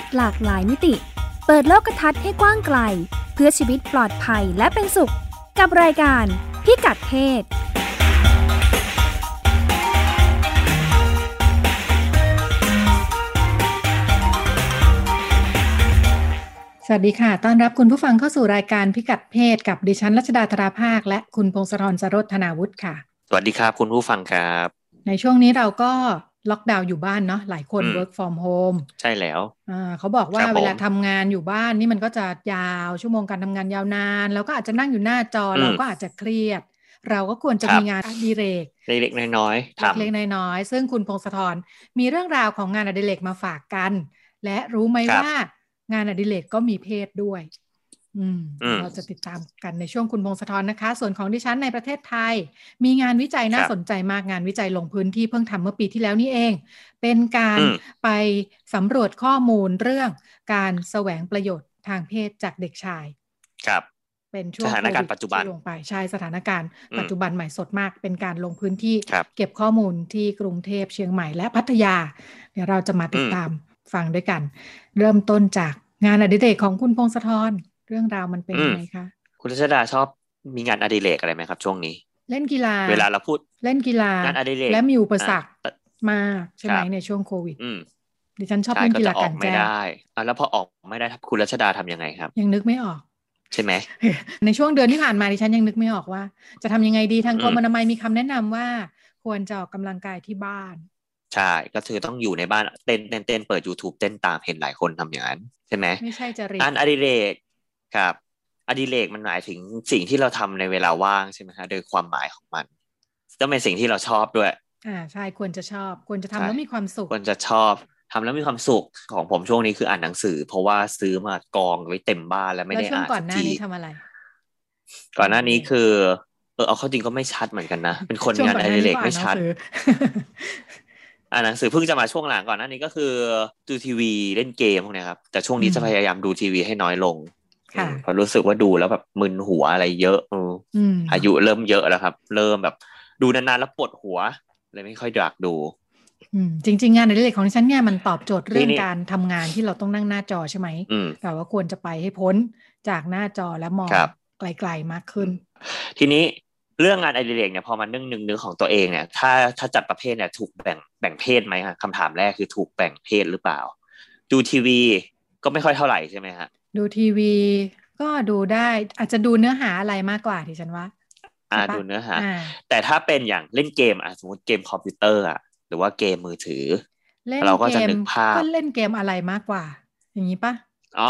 ศหลากหลายมิติ เปิดโลกทัศน์ให้กว้างไกล เพื่อชีวิตปลอดภัยและเป็นสุข กับรายการพิกัดเพศสวัสดีค่ะ ต้อนรับคุณผู้ฟังเข้าสู่รายการพิกัดเพศกับดิฉันรัชดาธราภาค และคุณพงศธรสรธนาวุฒิค่ะ สวัสดีครับคุณผู้ฟังครับ ในช่วงนี้เราก็ล็อกดาวน์อยู่บ้านเนาะหลายคนอืม work from home ใช่แล้วอ่าเขาบอกว่าครับผมเวลาทำงานอยู่บ้านนี่มันก็จะยาวชั่วโมงการทำงานยาวนานแล้วก็อาจจะนั่งอยู่หน้าจออมเราก็อาจจะเครียด เราก็ควรจะครับมีงานอดิเรกเล็กๆน้อยๆทำเล็กๆน้อยๆซึ่งคุณพงศธรมีเรื่องราวของงานอดิเรกมาฝากกัน และรู้ไหมครับว่างานอดิเรกก็มีเพศด้วยอืมอืม เราจะติดตามกันในช่วงคุณพงศธรนะคะ ส่วนของดิฉันในประเทศไทย มีงานวิจัยน่าครับสนใจมากงานวิจัยลงพื้นที่เพิ่งทำเมื่อปีที่แล้วนี่เอง เป็นการอืมไปสำรวจข้อมูลเรื่องการแสวงประโยชน์ทางเพศจากเด็กชาย ครับเป็นช่วงสถานการณ์โควิดปัจจุบันที่ลงไปใช่สถานการณ์อืมปัจจุบันใหม่สดมากเป็นการลงพื้นที่ครับเก็บข้อมูลที่กรุงเทพเชียงใหม่และพัทยา เดี๋ยวเราจะมาติดอืมตามฟังด้วยกัน เริ่มต้นจากงานอดิเรกของคุณพงศธร เรื่องราวมันเป็นยังไงคะคุณรัชดาชอบมีงานอดิเรกอะไรไหมครับ ช่วงนี้ เล่นกีฬา เวลาเราพูด เล่นกีฬางานอดิเรกและมีอุปสรรคอะมากใช่ไหมครับในช่วงโควิดอืมดิฉันชอบใช่เล่นก็กีจะฬาออกกลางไม่แจ้งได้อะแล้วพอออกไม่ได้ครับคุณรัชดาทำยังไงครับ ยังนึกไม่ออก ใช่ไหมในช่วงเดือนที่ผ่านมาดิฉันยังนึกไม่ออกว่า จะทำยังไงดีทางกรมอืมอนามัยมีคำแนะนำว่า ควรจะออกกำลังกายที่บ้านใช่ ก็คือต้องอยู่ในบ้านเต้นเต้นเต้นเปิด YouTube เต้นตามเห็นหลายคนทำอย่างนั้น ใช่ไหมไม่ใช่จริตงานอดิเรก ครับอดิเรกมันหมายถึงสิ่งที่เราทำในเวลาว่างใช่ไหมฮะโดยความหมายของมันต้องเป็นสิ่งที่เราชอบด้วย อ่าใช่ควรจะชอบ ควรจะทำใช่แล้วมีความสุข ควรจะชอบทำแล้วมีความสุขของผมช่วงนี้คืออ่านหนังสือ เพราะว่าซื้อมากองไว้เต็มบ้านแล้วไม่แล้วได้ช่วงอ่านก่อสันกหน้าทีนี้ทำอะไร ก่อนหน้านี้คือเออเอาเข้าจริงก็ไม่ชัดเหมือนกันนะ เป็นคนช่วงานก่อหดิเรกก็ไม่ชัดอ่านหนังสืออ่านหนังสือเพิ่งจะมาช่วงหลังก่อนหน้านี้ก็คือดูทีวีเล่นเกมพวกเนี้ยครับแต่ช่วงนี้อืมจะพยายามดูทีวีให้น้อยลง ค่ะอืมเพราะรู้สึกว่าดูแล้วแบบมึนหัวอะไรเยอะเอออืมอายุเริ่มเยอะแล้วครับ เริ่มแบบ ดูนานๆแล้วปวดหัวเลยไม่ค่อยอยากดูอืมจริง ๆ งานอดิเรกของดิฉันเนี่ยมันตอบโจทย์เรื่องนี่การทำงานที่เราต้องนั่งหน้าจอใช่ไหมอืมแต่ว่าควรจะไปให้พ้นจากหน้าจอและมองครับไกลๆมากขึ้น ทีนี้เรื่องงานอดิเรกเนี่ยพอมันนึกนึงนึกของตัวเองเนี่ย ถ้าถ้าจัดประเภทเนี่ยถูกแบ่งแบ่งเพศไหมฮะคำถามแรกคือถูกแบ่งเพศหรือเปล่า ดูทีวีก็ไม่ค่อยเท่าไหร่ใช่ไหมฮะ ดูทีวี ก็ดูได้อาจจะดูเนื้อหาอะไรมากกว่าดิฉันว่า อ่าใช่ปะดูเนื้อหาอ่าแต่ถ้าเป็นอย่างเล่นเกมอะสมมติเกมคอมพิวเตอร์อะหรือว่าเกมมือถือเล่นเราก็เกจะมนึกภาพก็เล่นเกมอะไรมากกว่า อย่างนี้ปะอ่า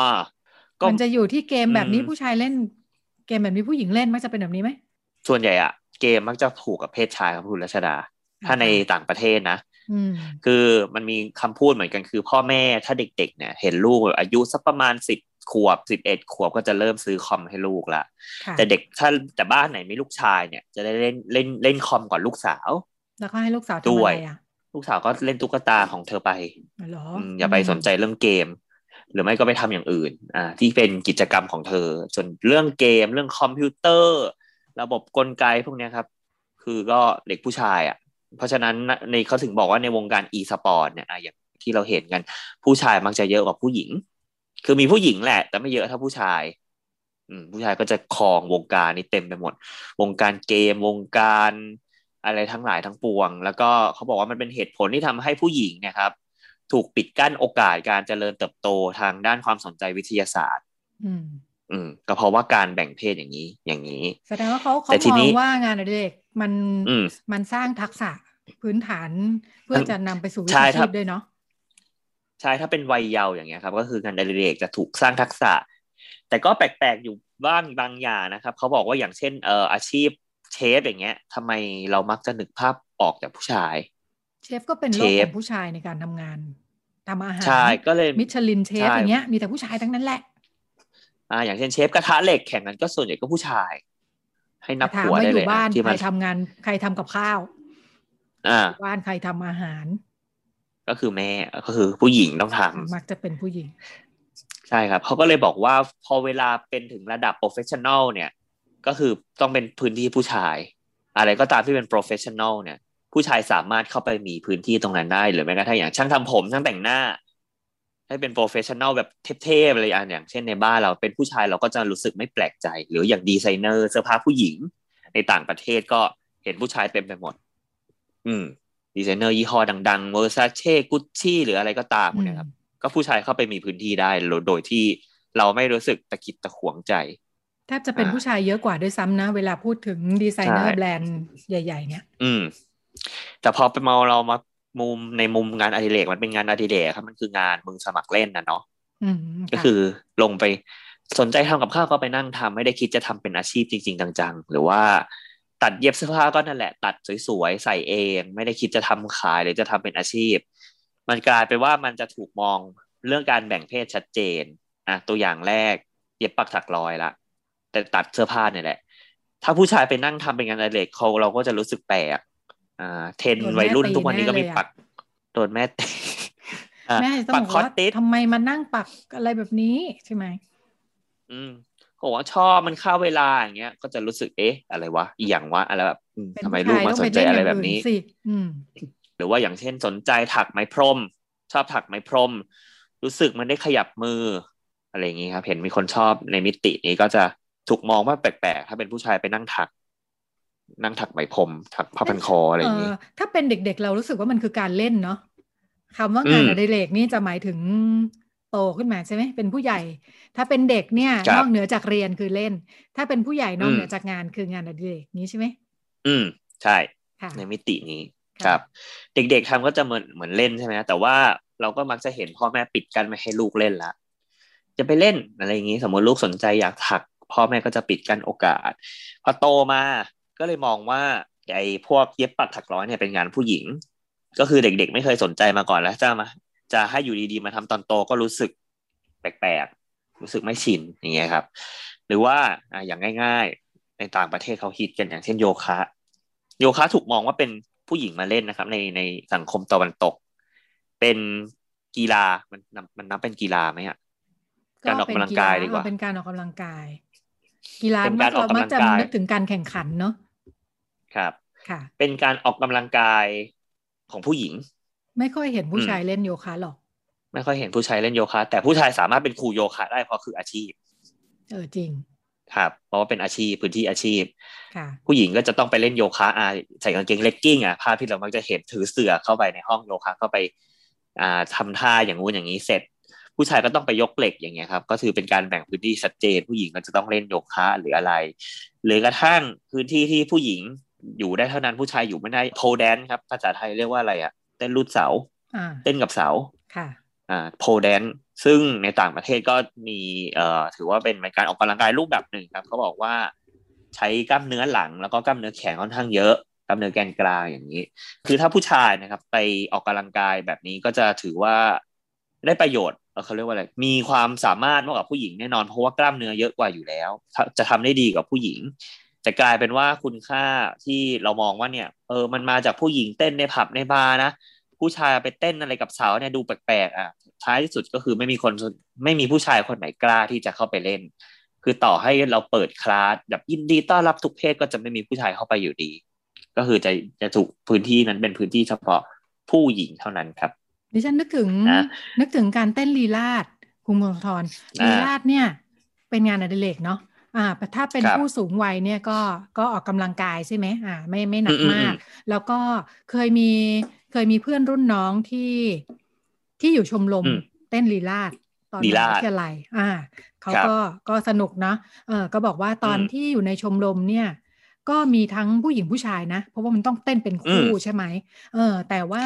ก็มันจะอยู่ที่เกมแบบนี้อืมผู้ชายเล่น เกมแบบนี้ผู้หญิงเล่นมักจะเป็นแบบนี้ไหมส่วนใหญ่อะเกมมักจะถูกกับเพศชายครับคุณรัชดา ถ้าในต่างประเทศนะอืมคือมันมีคำพูดเหมือนกันคือ พ่อแม่ถ้าเด็ก ๆ เนี่ย เห็นลูกอายุสักประมาณสิบ ขวบสิบเอ็ดขวบก็จะเริ่มซื้อคอมให้ลูกละค่ะแต่เด็กถ้าแต่บ้านไหนมีลูกชายเนี่ย จะได้เล่นเล่นเล่นคอมก่อนลูกสาว แล้วก็ให้ลูกสาวทำด้อะวยไรอะลูกสาวก็เล่นตุ๊กตาของเธอไปเหรออืมอย่าไปสนใจเรื่องเกม หรือไม่ก็ไปทำอย่างอื่น อ่า ที่เป็นกิจกรรมของเธอส่วนเรื่องเกม เรื่องคอมพิวเตอร์ ระบบกลไกพวกเนี้ยครับ คือก็เด็กผู้ชายอะ เพราะฉะนั้นในเขาถึงบอกว่าในวงการ e-sport เนี่ยอะอย่างที่เราเห็นกัน ผู้ชายมักจะเยอะกว่าผู้หญิง คือมีผู้หญิงแหละ แต่ไม่เยอะเท่าผู้ชายอืมผู้ชายก็จะครองวงการนี้เต็มไปหมด วงการเกมวงการอะไรทั้งหลายทั้งปวง แล้วก็เขาบอกว่ามันเป็นเหตุผลที่ทำให้ผู้หญิงเนะครับ ถูกปิดกั้นโอกาสการเจริญเติบโตทางด้านความสนใจวิทยาศาสตร์ อืม อืม ก็เพราะว่าการแบ่งเพศอย่างนี้ อย่างนี้ แสดงว่าเขาเขาแต่ทีมนี้องว่างานอดิเรกมันอืมมันสร้างทักษะพื้นฐานเพื่อจะนำไปสู่วิใช่ถีครัชีบพด้วยเนาะ ใช่ถ้าเป็นวัยเยาว์อย่างเงี้ยครับ ก็คืองานอดิเรกจะถูกสร้างทักษะ แต่ก็แปลกๆอยู่บ้างบางอย่างนะครับ เขาบอกว่าอย่างเช่นเอ่ออาชีพเชฟอย่างเงี้ยทำไมเรามักจะนึกภาพออกจากผู้ชาย เชฟก็เป็นโลกเชขฟองผู้ชายในการทำงานทำอาหารใช่ก็เลยมิชลินเชฟใช่อย่างเงี้ยมีแต่ผู้ชายทั้งนั้นแหละอ่าอย่างเช่นเชฟกระทะเหล็กแข่งกันก็ส่วนใหญ่ก็ผู้ชาย ให้นับถามหัวว่าได้อเลยยู่บ้านอะที่ใครมันทำงานใครทำกับข้าวอ่าบ้านใครทำอาหาร ก็คือแม่ก็คือผู้หญิงต้องทำมักจะเป็นผู้หญิง ใช่ครับเขาก็เลยบอกว่าพอเวลาเป็นถึงระดับ professional เนี่ย ก็คือต้องเป็นพื้นที่ผู้ชาย อะไรก็ตามที่เป็น professional เนี่ย ผู้ชายสามารถเข้าไปมีพื้นที่ตรงนั้นได้หรือแม้กระทั่งอย่างช่างทำผมช่างแต่งหน้า ให้เป็น professional แบบเทพๆอะไรอย่างเช่นในบ้านเราเป็นผู้ชายเราก็จะรู้สึกไม่แปลกใจ หรืออย่างดีไซเนอร์เสื้อผ้าผู้หญิง ในต่างประเทศก็เห็นผู้ชายเต็มไปหมด อืม ดีไซเนอร์ยี่ห้อดังๆ Versace Gucci หรืออะไรก็ตามนะครับ ก็ผู้ชายเข้าไปมีพื้นที่ได้โดยที่เราไม่รู้สึกตะขิดตะขวงใจ แทบจะเป็นผู้ชายเยอะกว่าด้วยซ้ำนะ เวลาพูดถึงดีไซเนอร์แบรนด์ใหญ่ ๆ เนี่ย อืม แต่พอไปมองเรามามุมในมุมงานอดิเรกมันเป็นงานอดิเรกครับมันคืองานมึงสมัครเล่นนะเนาะก็คือลงไปสนใจทำกับข้าวก็ไปนั่งทำไม่ได้คิดจะทำเป็นอาชีพจริง ๆ จังๆ หรือว่า ตัดเย็บเสื้อผ้าก็นั่นแหละ ตัดสวยๆใส่เอง ไม่ได้คิดจะทำขายหรือจะทำเป็นอาชีพ มันกลายไปว่ามันจะถูกมองเรื่องการแบ่งเพศชัดเจนอะตัวอย่างแรก เย็บปักถักรอยละแต่ตัดเสื้อผ้าเนี่ยแหละ ถ้าผู้ชายไปนั่งทำเป็นงานอดิเรกเขาเราก็จะรู้สึกแปลกอ่าเทนวัยรุ่นทุกวันนี้ก็มีปักโดนแม่แม่ต้องบอกว่าทำไมมานั่งปักอะไรแบบนี้ใช่ไหมอืม บอกว่าชอบมันเข้าเวลาอย่างเงี้ย ก็จะรู้สึกเอ๊ะ อะไรวะอีอย่างวะอะไรแบบทำไมลูกมาสนใจอะไรแบบนี้หรือว่าอย่างเช่นสนใจถักไม้พรม ชอบถักไม้พรม รู้สึกมันได้ขยับมือ อะไรอย่างงี้ครับ เห็นมีคนชอบในมิตินี้ก็จะถูกมองว่าแปลกๆ ถ้าเป็นผู้ชายไปนั่งถัก นั่งถักไหมพรม ถักผ้าพันคออะไรอย่างนี้ถ้าเป็นเด็กๆ เรารู้สึกว่ามันคือการเล่นเนาะคำว่างานอดิเรกนี่จะหมายถึง โตขึ้นมาใช่ไหมเป็นผู้ใหญ่ ถ้าเป็นเด็กเนี่ยนอกเหนือจากเรียนคือเล่น ถ้าเป็นผู้ใหญ่นอกเหนือจากงานคืองานอดิเรกนี้ใช่ไหมอืมใช่ในมิตินี้ครับ เด็กๆทำก็จะเหมือนเหมือนเล่นใช่ไหมแต่ว่าเราก็มักจะเห็นพ่อแม่ปิดกันไม่ให้ลูกเล่นละจะไปเล่นอะไรอย่างนี้ สมมติลูกสนใจอยากถัก พ่อแม่ก็จะปิดกั้นโอกาสพอโตมาก็เลยมองว่าไอ้พวกเย็บปักถักร้อยเนี่ยเป็นงานผู้หญิง ก็คือเด็กๆ ไม่เคยสนใจมาก่อนแล้วจะมา จะให้อยู่ดีๆมาทำตอนโตก็รู้สึกแปลกๆ รู้สึกไม่ชินอย่างเงี้ยครับ หรือว่าอ่าอย่างง่าย ๆ ในต่างประเทศเขาฮิตกันอย่างเช่นโยคะ โยคะถูกมองว่าเป็นผู้หญิงมาเล่นนะครับ ในในสังคมตะวันตก เป็นกีฬามันมันนับเป็นกีฬาไหมฮะการออกกำลังกายดีกว่าเป็นการออกกำลังกาย กีฬามักเรามักจะนึกถึงการแข่งขันเนาะครับ ค่ะ เป็นการออกกำลังกายของผู้หญิง ไม่ค่อยเห็นผู้ชายเล่นโยคะหรอก ไม่ค่อยเห็นผู้ชายเล่นโยคะ แต่ผู้ชายสามารถเป็นครูโยคะได้เพราะคืออาชีพ เออจริง ครับ เพราะว่าเป็นอาชีพพื้นที่อาชีพค่ะผู้หญิงก็จะต้องไปเล่นโยคะอ่าใส่กางเกงเลกกิ้งอะภาพที่เรามักจะเห็นถือเสื่อเข้าไปในห้องโยคะเข้าไป อ่าทำท่าอย่างงู้นอย่างนี้เสร็จ ผู้ชายก็ต้องไปยกเหล็กอย่างเงี้ยครับ ก็คือเป็นการแบ่งพื้นที่ชัดเจน ผู้หญิงก็จะต้องเล่นโยคะหรืออะไร หรือกระทั่งพื้นที่ที่ผู้หญิงอยู่ได้เท่านั้นผู้ชายอยู่ไม่ได้โพแดนครับภาษาไทยเรียกว่าอะไรอะ เต้นรูดเสาเต้นกับเสาค่ะอ่าโพแดนซึ่งในต่างประเทศก็มีเอ่อถือว่าเป็นการออกกำลังกายรูปแบบหนึ่งครับเขาบอกว่าใช้กล้ามเนื้อหลัง แล้วก็กล้ามเนื้อแขนค่อนข้างเยอะกล้ามเนื้อแกนกลางอย่างนี้ คือถ้าผู้ชายนะครับ ไปออกกำลังกายแบบนี้ก็จะถือว่าได้ประโยชน์เขาเรียกว่าอะไรมีความสามารถมากกว่าผู้หญิงแน่นอนเพราะว่ากล้ามเนื้อเยอะกว่าอยู่แล้ว จะทำได้ดีกว่าผู้หญิงจะกลายเป็นว่าคุณค่าที่เรามองว่าเนี่ยเออมันมาจากผู้หญิงเต้นในผับในบาร์นะ ผู้ชายไปเต้นอะไรกับสาวเนี่ยดูแปลกๆอะท้ายที่สุดก็คือไม่มีคนไม่มีผู้ชายคนไหนกล้าที่จะเข้าไปเล่น คือต่อให้เราเปิดคลาสแบบยินดีต้อนรับทุกเพศก็จะไม่มีผู้ชายเข้าไปอยู่ดี ก็คือจะจะถูกพื้นที่นั้นเป็นพื้นที่เฉพาะผู้หญิงเท่านั้นครับดิฉันนึกถึงนึกถึงการเต้นลีลาดคุณเมืองทรลีลาดเนี่ย เป็นงานอดิเรกเนาะ อ่าถ้าเป็นผู้สูงวัยเนี่ยก็ก็ออกกำลังกายใช่ไหมอ่าไม่ไม่หนักมาก แล้วก็เคยมีเคยมีเพื่อนรุ่นน้องที่ที่อยู่ชมรมเต้นลีลาดตอนวิทยาลัยอ่าเขาก็ก็สนุกนะเออก็บอกว่าตอนที่อยู่ในชมรมเนี่ย ก็มีทั้งผู้หญิงผู้ชายนะ เพราะว่ามันต้องเต้นเป็นคู่ใช่ไหมเออ แต่ว่า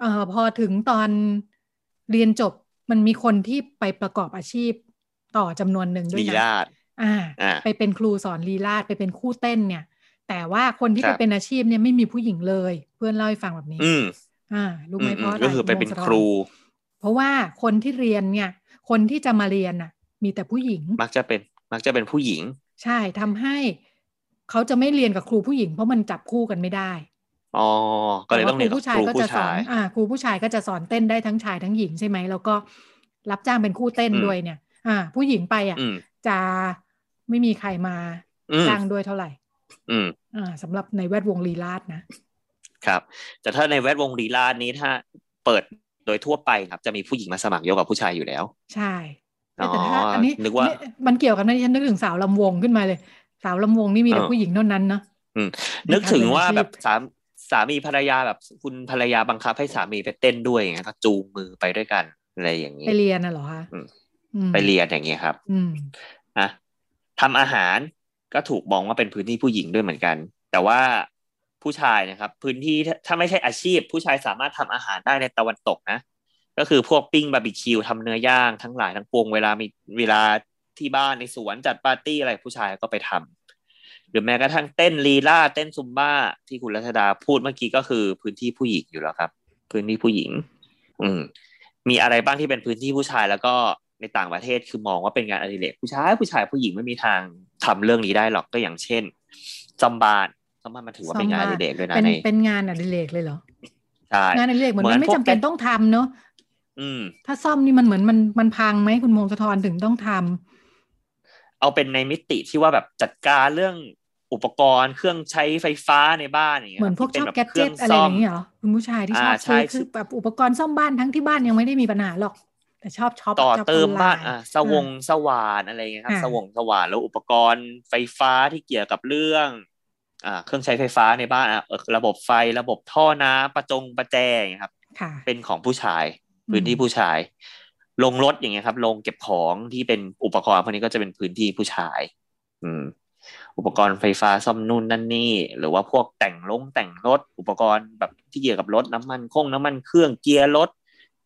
เออพอถึงตอนเรียนจบมันมีคนที่ไปประกอบอาชีพต่อจำนวนหนึ่งด้วยนะ อ่า ไปเป็นครูสอนลีลาดไปเป็นคู่เต้นเนี่ย แต่ว่าคนที่ไปเป็นอาชีพเนี่ยไม่มีผู้หญิงเลย เพื่อนเล่าให้ฟังแบบนี้ อือ่ารู้ไหมเพราะอะไรก็คือไปเป็นครู เพราะว่าคนที่เรียนเนี่ย คนที่จะมาเรียนน่ะ มีแต่ผู้หญิง มักจะเป็น มักจะเป็นผู้หญิง ใช่ทำให้เขาจะไม่เรียนกับครูผู้หญิง เพราะมันจับคู่กันไม่ได้อ๋อก็เลยต้องเรียนครูผู้ชายก็จะสอนอ่าครูผู้ชายก็จะสอนเต้นได้ทั้งชายทั้งหญิงใช่ไหมแล้วก็รับจ้างเป็นคู่เต้นด้วยเนี่ย อ่า ผู้หญิงไปอะจะ ไม่มีใครมาจ้างด้วยเท่าไหร่ อืมอ่าสำหรับในแวดวงลีลาดนะครับ แต่ถ้าในแวดวงลีลาดนี้ถ้าเปิดโดยทั่วไปครับ จะมีผู้หญิงมาสมัครโยกับผู้ชายอยู่แล้ว ใช่แต่ถ้าอันนี้นึกว่ามันเกี่ยวกันนะฉันนึกถึงสาวลำวงขึ้นมาเลย สาวลำวงนี่มีแต่ผู้หญิงเท่านั้นเนาะนึกถึงว่าแบบสามสามีภรรยาแบบคุณภรรยาบังคับให้สามีไปเต้นด้วยอย่างเงี้ยจูงมือไปด้วยกันอะไรอย่างนี้ไปเรียนน่ะเหรอคะไปเรียนอย่างเงี้ยครับ อืมอะ ทำอาหารก็ถูกมองว่าเป็นพื้นที่ผู้หญิงด้วยเหมือนกัน แต่ว่าผู้ชายนะครับ พื้นที่ถ้าไม่ใช่อาชีพ ผู้ชายสามารถทำอาหารได้ในตะวันตกนะ ก็คือพวกปิ้งบาร์บีคิวทำเนื้อย่างทั้งหลายทั้งปวงเวลามีเวลาที่บ้านในสวนจัดปาร์ตี้อะไรผู้ชายก็ไปทำหรือแม้กระทั่งเต้นลีลาเต้นซุมบ้าที่คุณรัชดาพูดเมื่อกี้ก็คือพื้นที่ผู้หญิงอยู่แล้วครับ พื้นที่ผู้หญิง อืมมีอะไรบ้างที่เป็นพื้นที่ผู้ชายแล้วก็ ในต่างประเทศคือมองว่าเป็นงานอดิเรกผู้ชายผู้ชายผู้หญิงไม่มีทางทำเรื่องนี้ได้หรอกก็อย่างเช่นจำบานจำบานมาถือว่าเป็นงานอดิเรกด้วยนะในเป็นงานอดิเรกเลยเหรอใช่งานอดิเรกเหมือนมันไม่จำเป็นต้องทำเนาะอืมถ้าซ่อมนี่มันเหมือนมันมันพังไหมคุณมงคลทรถึงต้องทำเอาเป็นในมิติที่ว่าแบบจัดการเรื่องอุปกรณ์เครื่องใช้ไฟฟ้าในบ้านอย่างเงี้ยเหมือนพวกชอบแกจิตอะไรอย่างเงี้ยเหรอคุณผู้ชายที่ชอบซื้อคือแบบอุปกรณ์ซ่อมบ้านทั้งที่บ้านยังไม่ได้มีปัญหาหรอก แต่ชอบช็อปต่อเติมบ้านอะสวงสว่านอะไรเงี้ยครับ สวงสว่านแล้วอุปกรณ์ไฟฟ้าที่เกี่ยวกับเรื่องอ่าเครื่องใช้ไฟฟ้าในบ้านอะระบบไฟระบบท่อน้ำประจงประแจงครับเป็นของผู้ชายพื้นที่ผู้ชาย ลงรถอย่างเงี้ยครับลงเก็บของที่เป็นอุปกรณ์พวกนี้ก็จะเป็นพื้นที่ผู้ชาย อืม อุปกรณ์ไฟฟ้าซ่อมนู่นนั่นนี่ หรือว่าพวกแต่งลงแต่งรถ อุปกรณ์แบบที่เกี่ยวกับรถน้ำมันคงน้ำมันเครื่องเกียร์รถ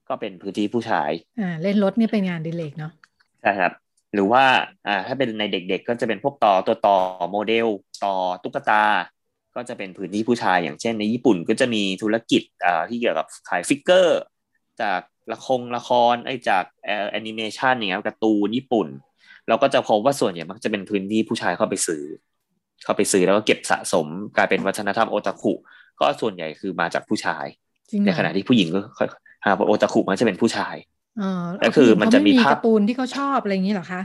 ก็เป็นพื้นที่ผู้ชาย อ่า เล่นรถนี่เป็นงานดิเลกเนาะใช่ครับ หรือว่าอ่าถ้าเป็นในเด็กๆ ก็จะเป็นพวกต่อตัวต่อโมเดล ต่อตุ๊กตา ก็จะเป็นพื้นที่ผู้ชาย อย่างเช่นในญี่ปุ่นก็จะมีธุรกิจอ่าที่เกี่ยวกับขาย figure จากละครละครไอ้จากแอนิเมชันอย่างเงี้ยการ์ตูนญี่ปุ่น เราก็จะพบว่าส่วนใหญ่มักจะเป็นพื้นที่ผู้ชายเข้าไปซื้อ เข้าไปซื้อแล้วก็เก็บสะสมกลายเป็นวัฒนธรรมโอตาคุก็ส่วนใหญ่คือมาจากผู้ชาย ในขณะที่ผู้หญิงก็ ฮาโอตาคุมันจะเป็นผู้ชายอ๋อก็คือมันจะมีภาพการ์ตูนที่เขาชอบอะไรอย่างนี้เหรอคะ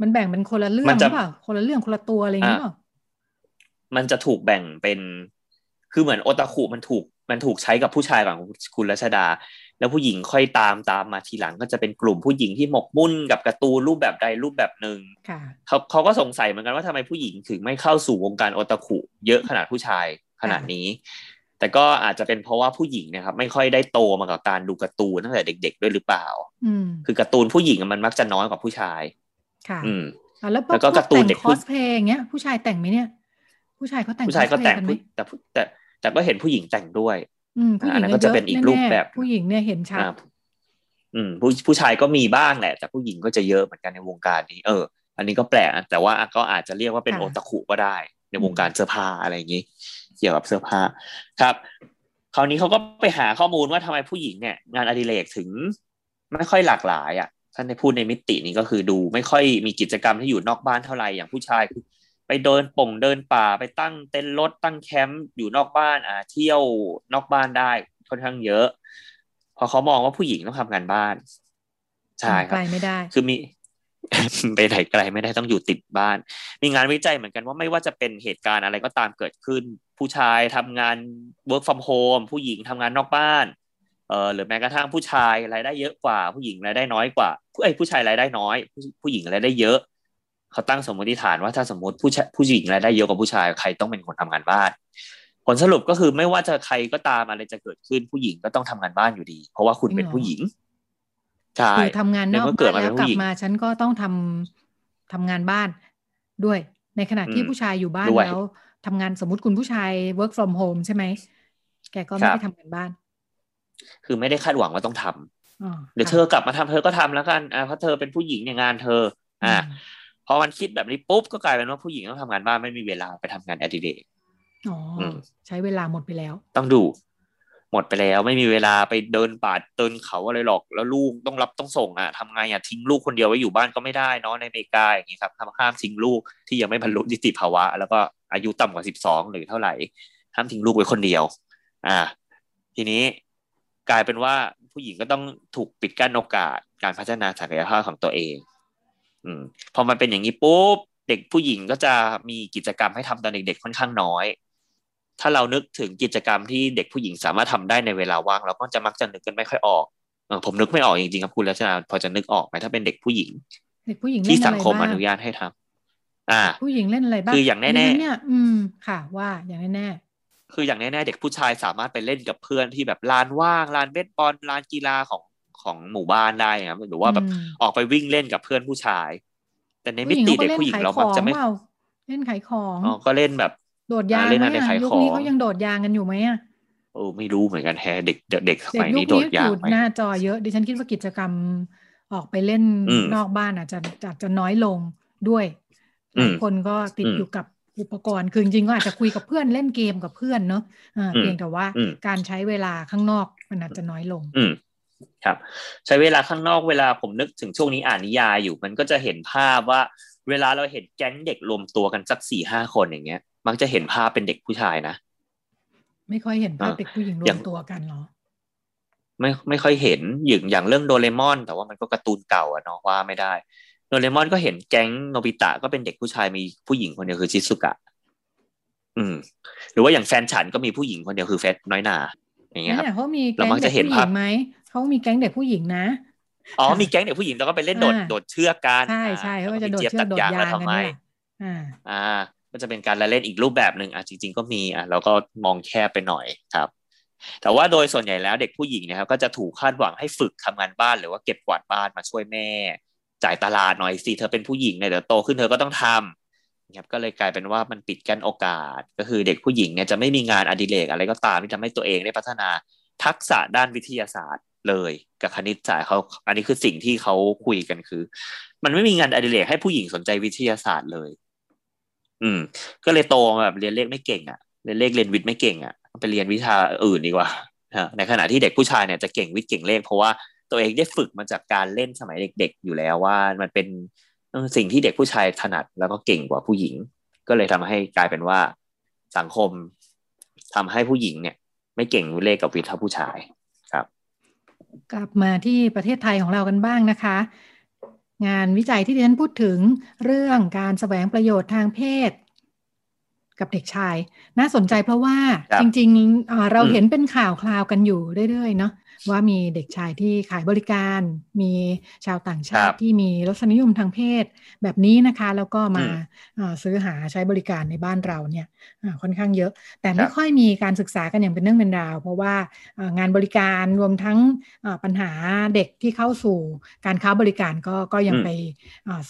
มันแบ่งเป็นคนละเรื่องหรือเปล่าคนละเรื่องคนละตัวอะไรอย่างนี้เปล่ามันจะถูกแบ่งเป็น คือเหมือนโอตาคุมันถูกมันถูกใช้กับผู้ชายก่อนคุณรัชดา แล้วผู้หญิงค่อยตามตามมาทีหลังก็จะเป็นกลุ่มผู้หญิงที่หมกมุ่นกับการ์ตูนรูปแบบใดรูปแบบหนึ่งเขาเขาก็สงสัยเหมือนกันว่าทำไมผู้หญิงถึงไม่เข้าสู่วงการโอตาคุเยอะขนาดผู้ชายขนาดนี้ แต่ก็อาจจะเป็นเพราะว่าผู้หญิงนะครับ ไม่ค่อยได้โตมากับการดูการ์ตูนตั้งแต่เด็ก ๆ ด้วยหรือเปล่าอืคือการ์ตูนผู้หญิงมันมักจะน้อยกว่าผู้ชายค่ะอืมแล้วก็การ์ตูนเด็กคอสเพลย์เงี้ยผู้ชายแต่งไหมเนี่ย ผู้ชายเขาแต่งผู้ชายก็แต่งแต่แต่แต่ก็เห็นผู้หญิงแต่งด้วยอืมผู้หญิงก็จะเป็นอีกรูปแบบผู้หญิงเนี่ยเห็นชัดอืมผู้ผู้ชายก็มีบ้างแหละ แต่ผู้หญิงก็จะเยอะเหมือนกันในวงการนี้ เออ อันนี้ก็แปลกแต่ว่าก็อาจจะเรียกว่าเป็นโอตาคุก็ได้ ในวงการเสื้อผ้าอะไรอย่างนี้ เกี่ยวกับเสื้อผ้าครับคราวนี้เขาก็ไปหาข้อมูลว่าทำไมผู้หญิงเนี่ย งานอดิเรกถึงไม่ค่อยหลากหลายอะท่านได้พูดในมิตินี้ก็คือดูไม่ค่อยมีกิจกรรมที่อยู่นอกบ้านเท่าไหร่อย่างผู้ชายคือไปเดินป่งเดินป่าไปตั้งเต็นท์รถตั้งแคมป์อยู่นอกบ้านอ่าเที่ยวนอกบ้านได้ค่อนข้างเยอะ พอเขามองว่าผู้หญิงต้องทำงานบ้านใช่ครับไกลไม่ได้ คือมีไปไหนไกลไม่ได้ต้องอยู่ติดบ้าน มีงานวิจัยเหมือนกันว่าไม่ว่าจะเป็นเหตุการณ์อะไรก็ตามเกิดขึ้น ผู้ชายทำงาน work from home ผู้หญิงทำงานนอกบ้านเออหรือแม้กระทั่งผู้ชายรายได้เยอะกว่า ผู้หญิงรายได้น้อยกว่าผู้ไอ้ผู้ชายรายได้น้อย ผู้ผู้หญิงรายได้เยอะ เขาตั้งสมมติฐานว่าถ้าสมมติผู้ผู้หญิงรายได้เยอะกว่าผู้ชายใครต้องเป็นคนทำงานบ้าน ผลสรุปก็คือไม่ว่าจะใครก็ตามอะไรจะเกิดขึ้นผู้หญิงก็ต้องทำงานบ้านอยู่ดี เพราะว่าคุณเป็นผู้หญิงใช่คือทำงานนอกบ้านแล้วกลับมาฉันก็ต้องทำทำงานบ้านด้วย ในขณะที่ผู้ชายอยู่บ้านแล้ว ทำงานสมมติคุณผู้ชาย work from home ใช่ไหม แกก็ไม่ได้ทำงานบ้าน คือไม่ได้คาดหวังว่าต้องทำเดี๋ยวเธอกลับมาทำเธอก็ทำแล้วกันอ่าเพราะเธอเป็นผู้หญิงในงานเธอ อ่าพอมันคิดแบบนี้ปุ๊บก็กลายเป็นว่าผู้หญิงต้องทำงานบ้านไม่มีเวลาไปทำงานอดิเรกอ๋อใช้เวลาหมดไปแล้ว ต้องดู หมดไปแล้วไม่มีเวลาไปเดินป่าเดินเขาอะไรหรอกแล้วลูกต้องรับต้องส่งอะทำไงอะทิ้งลูกคนเดียวไว้อยู่บ้านก็ไม่ได้เนาะในอเมริกาอย่างนี้ครับห้ามทิ้งลูกที่ยังไม่บรรลุนิติภาวะ แล้วก็อายุต่ำกว่าสิบสองหรือเท่าไหร่ห้ามทิ้งลูกไว้คนเดียว อ่า ทีนี้กลายเป็นว่าผู้หญิงก็ต้องถูกปิดกั้นโอกาสการพัฒนาศักยภาพของตัวเอง อืมพอมันเป็นอย่างนี้ปุ๊บเด็กผู้หญิงก็จะมีกิจกรรมให้ทำตอนเด็กๆค่อนข้างน้อย ถ้าเรานึกถึงกิจกรรมที่เด็กผู้หญิงสามารถทำได้ในเวลาว่างเราก็จะมักจะนึกกันไม่ค่อยออกผมนึกไม่ออกจริงๆครับคุณรัชนาพอจะนึกออกไหมถ้าเป็นเด็กผู้หญิง เด็กผู้หญิงที่สังคมอนุญาตให้ทำอ่า ผู้หญิงเล่นอะไรบ้างคืออย่างแน่ๆเนี่ยอืมค่ะ ว่าอย่างแน่ๆคืออย่างแน่ๆเด็กผู้ชายสามารถไปเล่นกับเพื่อนที่แบบลานว่างลานเบสบอลลานกีฬาของของหมู่บ้านได้ครับหรือว่าแบบออกไปวิ่งเล่นกับเพื่อนผู้ชาย แต่ในมิติเด็กผู้หญิงเรามักจะไม่เล่นขายของอ๋อก็เล่นแบบ โดดยางเล่นอะไรขายของยุคนี้เขายังโดดยางกันอยู่ไหมอะโอ้ไม่รู้เหมือนกันแฮเด็กเด็กสมัยนี้โดดยางไหมหน้าจอเยอะดิฉันคิดว่ากิจกรรมออกไปเล่นนอกบ้านอาจจะอาจจะน้อยลงด้วยหลายคนก็ติดอยู่กับอุปกรณ์คือจริงๆก็อาจจะคุยกับเพื่อนเล่นเกมกับเพื่อนเนาะเพียงแต่ว่าการใช้เวลาข้างนอกมันอาจจะน้อยลงอืครับ ใช้เวลาข้างนอกเวลาผมนึกถึงช่วงนี้อ่านนิยายอยู่ มันก็จะเห็นภาพว่า เวลาเราเห็นแก๊งเด็กรวมตัวกันสักสี่ห้าคนอย่างเงี้ย มักจะเห็นภาพเป็นเด็กผู้ชายนะ ไม่ค่อยเห็นภาพเด็กผู้หญิงรวมตัวกันหรอไม่ไม่ค่อยเห็นอย่างอย่างเรื่องโดเรมอน แต่ว่ามันก็การ์ตูนเก่าอะเนาะว่าไม่ได้โดเรมอนก็เห็นแก๊งโนบิตะก็เป็นเด็กผู้ชายมีผู้หญิงคนเดียวคือชิซุกะ อืม หรือว่าอย่างแฟนฉันก็มีผู้หญิงคนเดียวคือเฟสน้อยนาอย่างเงี้ยครับเขามีแก๊งเด็กผู้หญิงไหมเขามีแก๊งเด็กผู้หญิงนะอ๋อมีแก๊งเด็กผู้หญิงแล้วก็ไปเล่นโดดโดดเชือกกันใช่ใช่เขาจะโดดเชือกโดดยางกันนี่อ่าอ่า ก็จะเป็นการละเล่นอีกรูปแบบหนึ่งอะจริง ๆ ก็มีอะเราก็มองแคบไปหน่อยครับ แต่ว่าโดยส่วนใหญ่แล้วเด็กผู้หญิงนะครับก็จะถูกคาดหวังให้ฝึกทำงานบ้านหรือว่าเก็บกวาดบ้านมาช่วยแม่ จ่ายตลาดหน่อยสิเธอเป็นผู้หญิงเนี่ยเดี๋ยวโตขึ้นเธอก็ต้องทำครับก็เลยกลายเป็นว่ามันปิดกั้นโอกาส ก็คือเด็กผู้หญิงเนี่ยจะไม่มีงานอดิเรกอะไรก็ตามที่ทำให้ตัวเองได้พัฒนาทักษะด้านวิทยาศาสตร์เลยกับคณิตศาสตร์เขาอันนี้คือสิ่งที่เขาคุยกันคือ มันไม่มีงานอดิเรกให้ผู้หญิงสนใจวิทยาศาสตร์เลย อืม ก็เลยโตแบบเรียนเลขไม่เก่งอะเรียนเลขเรียนวิทย์ไม่เก่งอะไปเรียนวิชาอื่นดีกว่าในขณะที่เด็กผู้ชายเนี่ยจะเก่งวิทย์เก่งเลข เพราะว่าตัวเองได้ฝึกมาจากการเล่นสมัยเด็ก ๆ อยู่แล้วว่ามันเป็นสิ่งที่เด็กผู้ชายถนัดแล้วก็เก่งกว่าผู้หญิง ก็เลยทำให้กลายเป็นว่าสังคมทำให้ผู้หญิงเนี่ย ไม่เก่งเลขกับวิทย์เท่าผู้ชายครับ กลับมาที่ประเทศไทยของเรากันบ้างนะคะ งานวิจัยที่ดิฉันพูดถึงเรื่องการแสวงประโยชน์ทางเพศ กับเด็กชาย น่าสนใจเพราะว่าจริง ๆ เราเห็นเป็นข่าวคราวกันอยู่เรื่อยๆเนาะ ว่ามีเด็กชายที่ขายบริการ มีชาวต่างชาติที่มีรสนิยมทางเพศแบบนี้นะคะ แล้วก็มาซื้อหาใช้บริการในบ้านเราเนี่ยค่อนข้างเยอะ แต่ไม่ค่อยมีการศึกษากันอย่างเป็นเรื่องเป็นราว เพราะว่างานบริการรวมทั้งปัญหาเด็กที่เข้าสู่การค้าบริการก็ก็ยังไป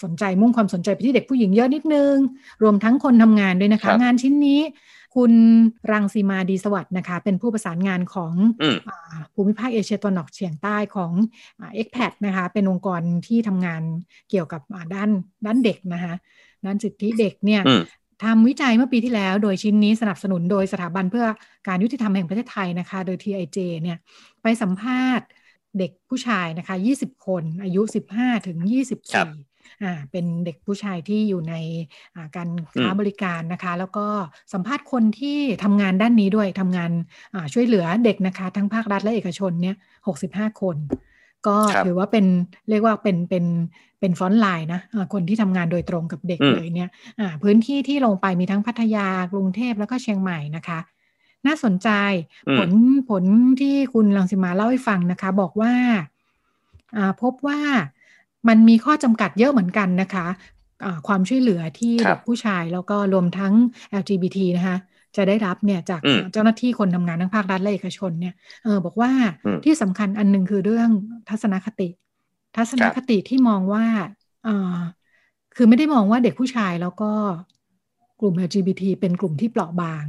สนใจมุ่งความสนใจไปที่เด็กผู้หญิงเยอะนิดนึง รวมทั้งคนทำงานด้วยนะคะ งานชิ้นนี้ คุณรังสีมาดีสวัสด์นะคะ เป็นผู้ประสานงานของภูมิภาคเอเชียตะวันออกเฉียงใต้ของเอ็กแพดนะคะ เป็นองค์กรที่ทำงานเกี่ยวกับด้านด้านเด็กนะคะด้านสิทธิเด็กเนี่ยทำวิจัยเมื่อปีที่แล้ว โดยชิ้นนี้สนับสนุนโดยสถาบันเพื่อการยุติธรรมแห่งประเทศไทยนะคะ โดย TIJ เนี่ยไปสัมภาษณ์เด็กผู้ชายนะคะ 20 คนอายุ 15 ถึง 24 อ่าเป็นเด็กผู้ชายที่อยู่ในการค้าบริการนะคะ แล้วก็สัมภาษณ์คนที่ทำงานด้านนี้ด้วยทำงานช่วยเหลือเด็กนะคะทั้งภาครัฐและเอกชนเนี่ยหกสิบห้าคน ก็ถือว่าเป็นเรียกว่าเป็นเป็นเป็น frontline นะคนที่ทำงานโดยตรงกับเด็กเลยเนี่ยพื้นที่ที่ลงไปมีทั้งพัทยากรุงเทพแล้วก็เชียงใหม่นะคะน่าสนใจผลผลที่คุณลังสิมาเล่าให้ฟังนะคะ บอกว่า พบว่า มันมีข้อจำกัดเยอะเหมือนกันนะคะะความช่วยเหลือที่เด็กผู้ชายแล้วก็รวมทั้ง LGBT นะคะจะได้รับเนี่ยจากเจ้าหน้าที่คนทำงานทั้งภาครัฐและเอกชนเนี่ยเออบอกว่าที่สำคัญอันหนึ่งคือเรื่องทัศนคติ ทัศนคติที่มองว่าเออคือไม่ได้มองว่าเด็กผู้ชายแล้วก็กลุ่ม LGBT เป็นกลุ่มที่เปราะบาง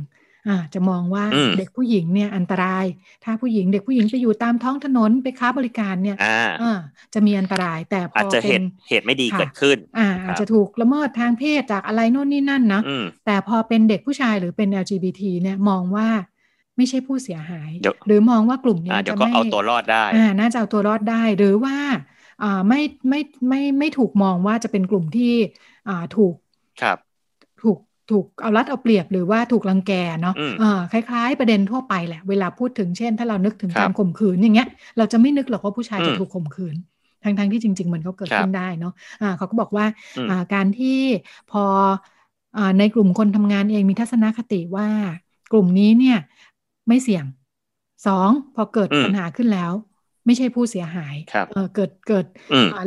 อ่าจะมองว่าเด็กผู้หญิงเนี่ยอันตราย ถ้าผู้หญิงเด็กผู้หญิงไปอยู่ตามท้องถนนไปค้าบริการเนี่ยอ่าจะมีอันตรายแต่พอเป็นเหตุไม่ดีเกิดขึ้นอ่าอาจจะถูกละเมิดทางเพศจากอะไรโน่นนี่นั่นนะแต่พอเป็นเด็กผู้ชายหรือเป็น LGBT เนี่ยมองว่าไม่ใช่ผู้เสียหาย หรือมองว่ากลุ่มนี้จะไม่เอาตัวรอดได้อ่าน่าจะเอาตัวรอดได้หรือว่าอ่าไม่ไม่ไม่ไม่ถูกมองว่าจะเป็นกลุ่มที่อ่าถูกครับถูก ถูกเอารัดเอาเปรียบหรือว่าถูกลังแกเนาะคล้าย ๆ ประเด็นทั่วไปแหละ เวลาพูดถึงเช่น ถ้าเรานึกถึงการข่มขืนอย่างเงี้ย เราจะไม่นึกหรอกว่าผู้ชายจะถูกข่มขืนทั้งๆที่จริง ๆ มันก็เกิดขึ้นได้เนาะะเขาก็บอกว่าการที่พอในกลุ่มคนทำงานเองมีทัศนคติว่ากกลุ่มนี้เนี่ยไม่เสี่ยงสองพอเกิดปัญหาขึ้นแล้ว ไม่ใช่ผู้เสียหายเออเกิดเกิด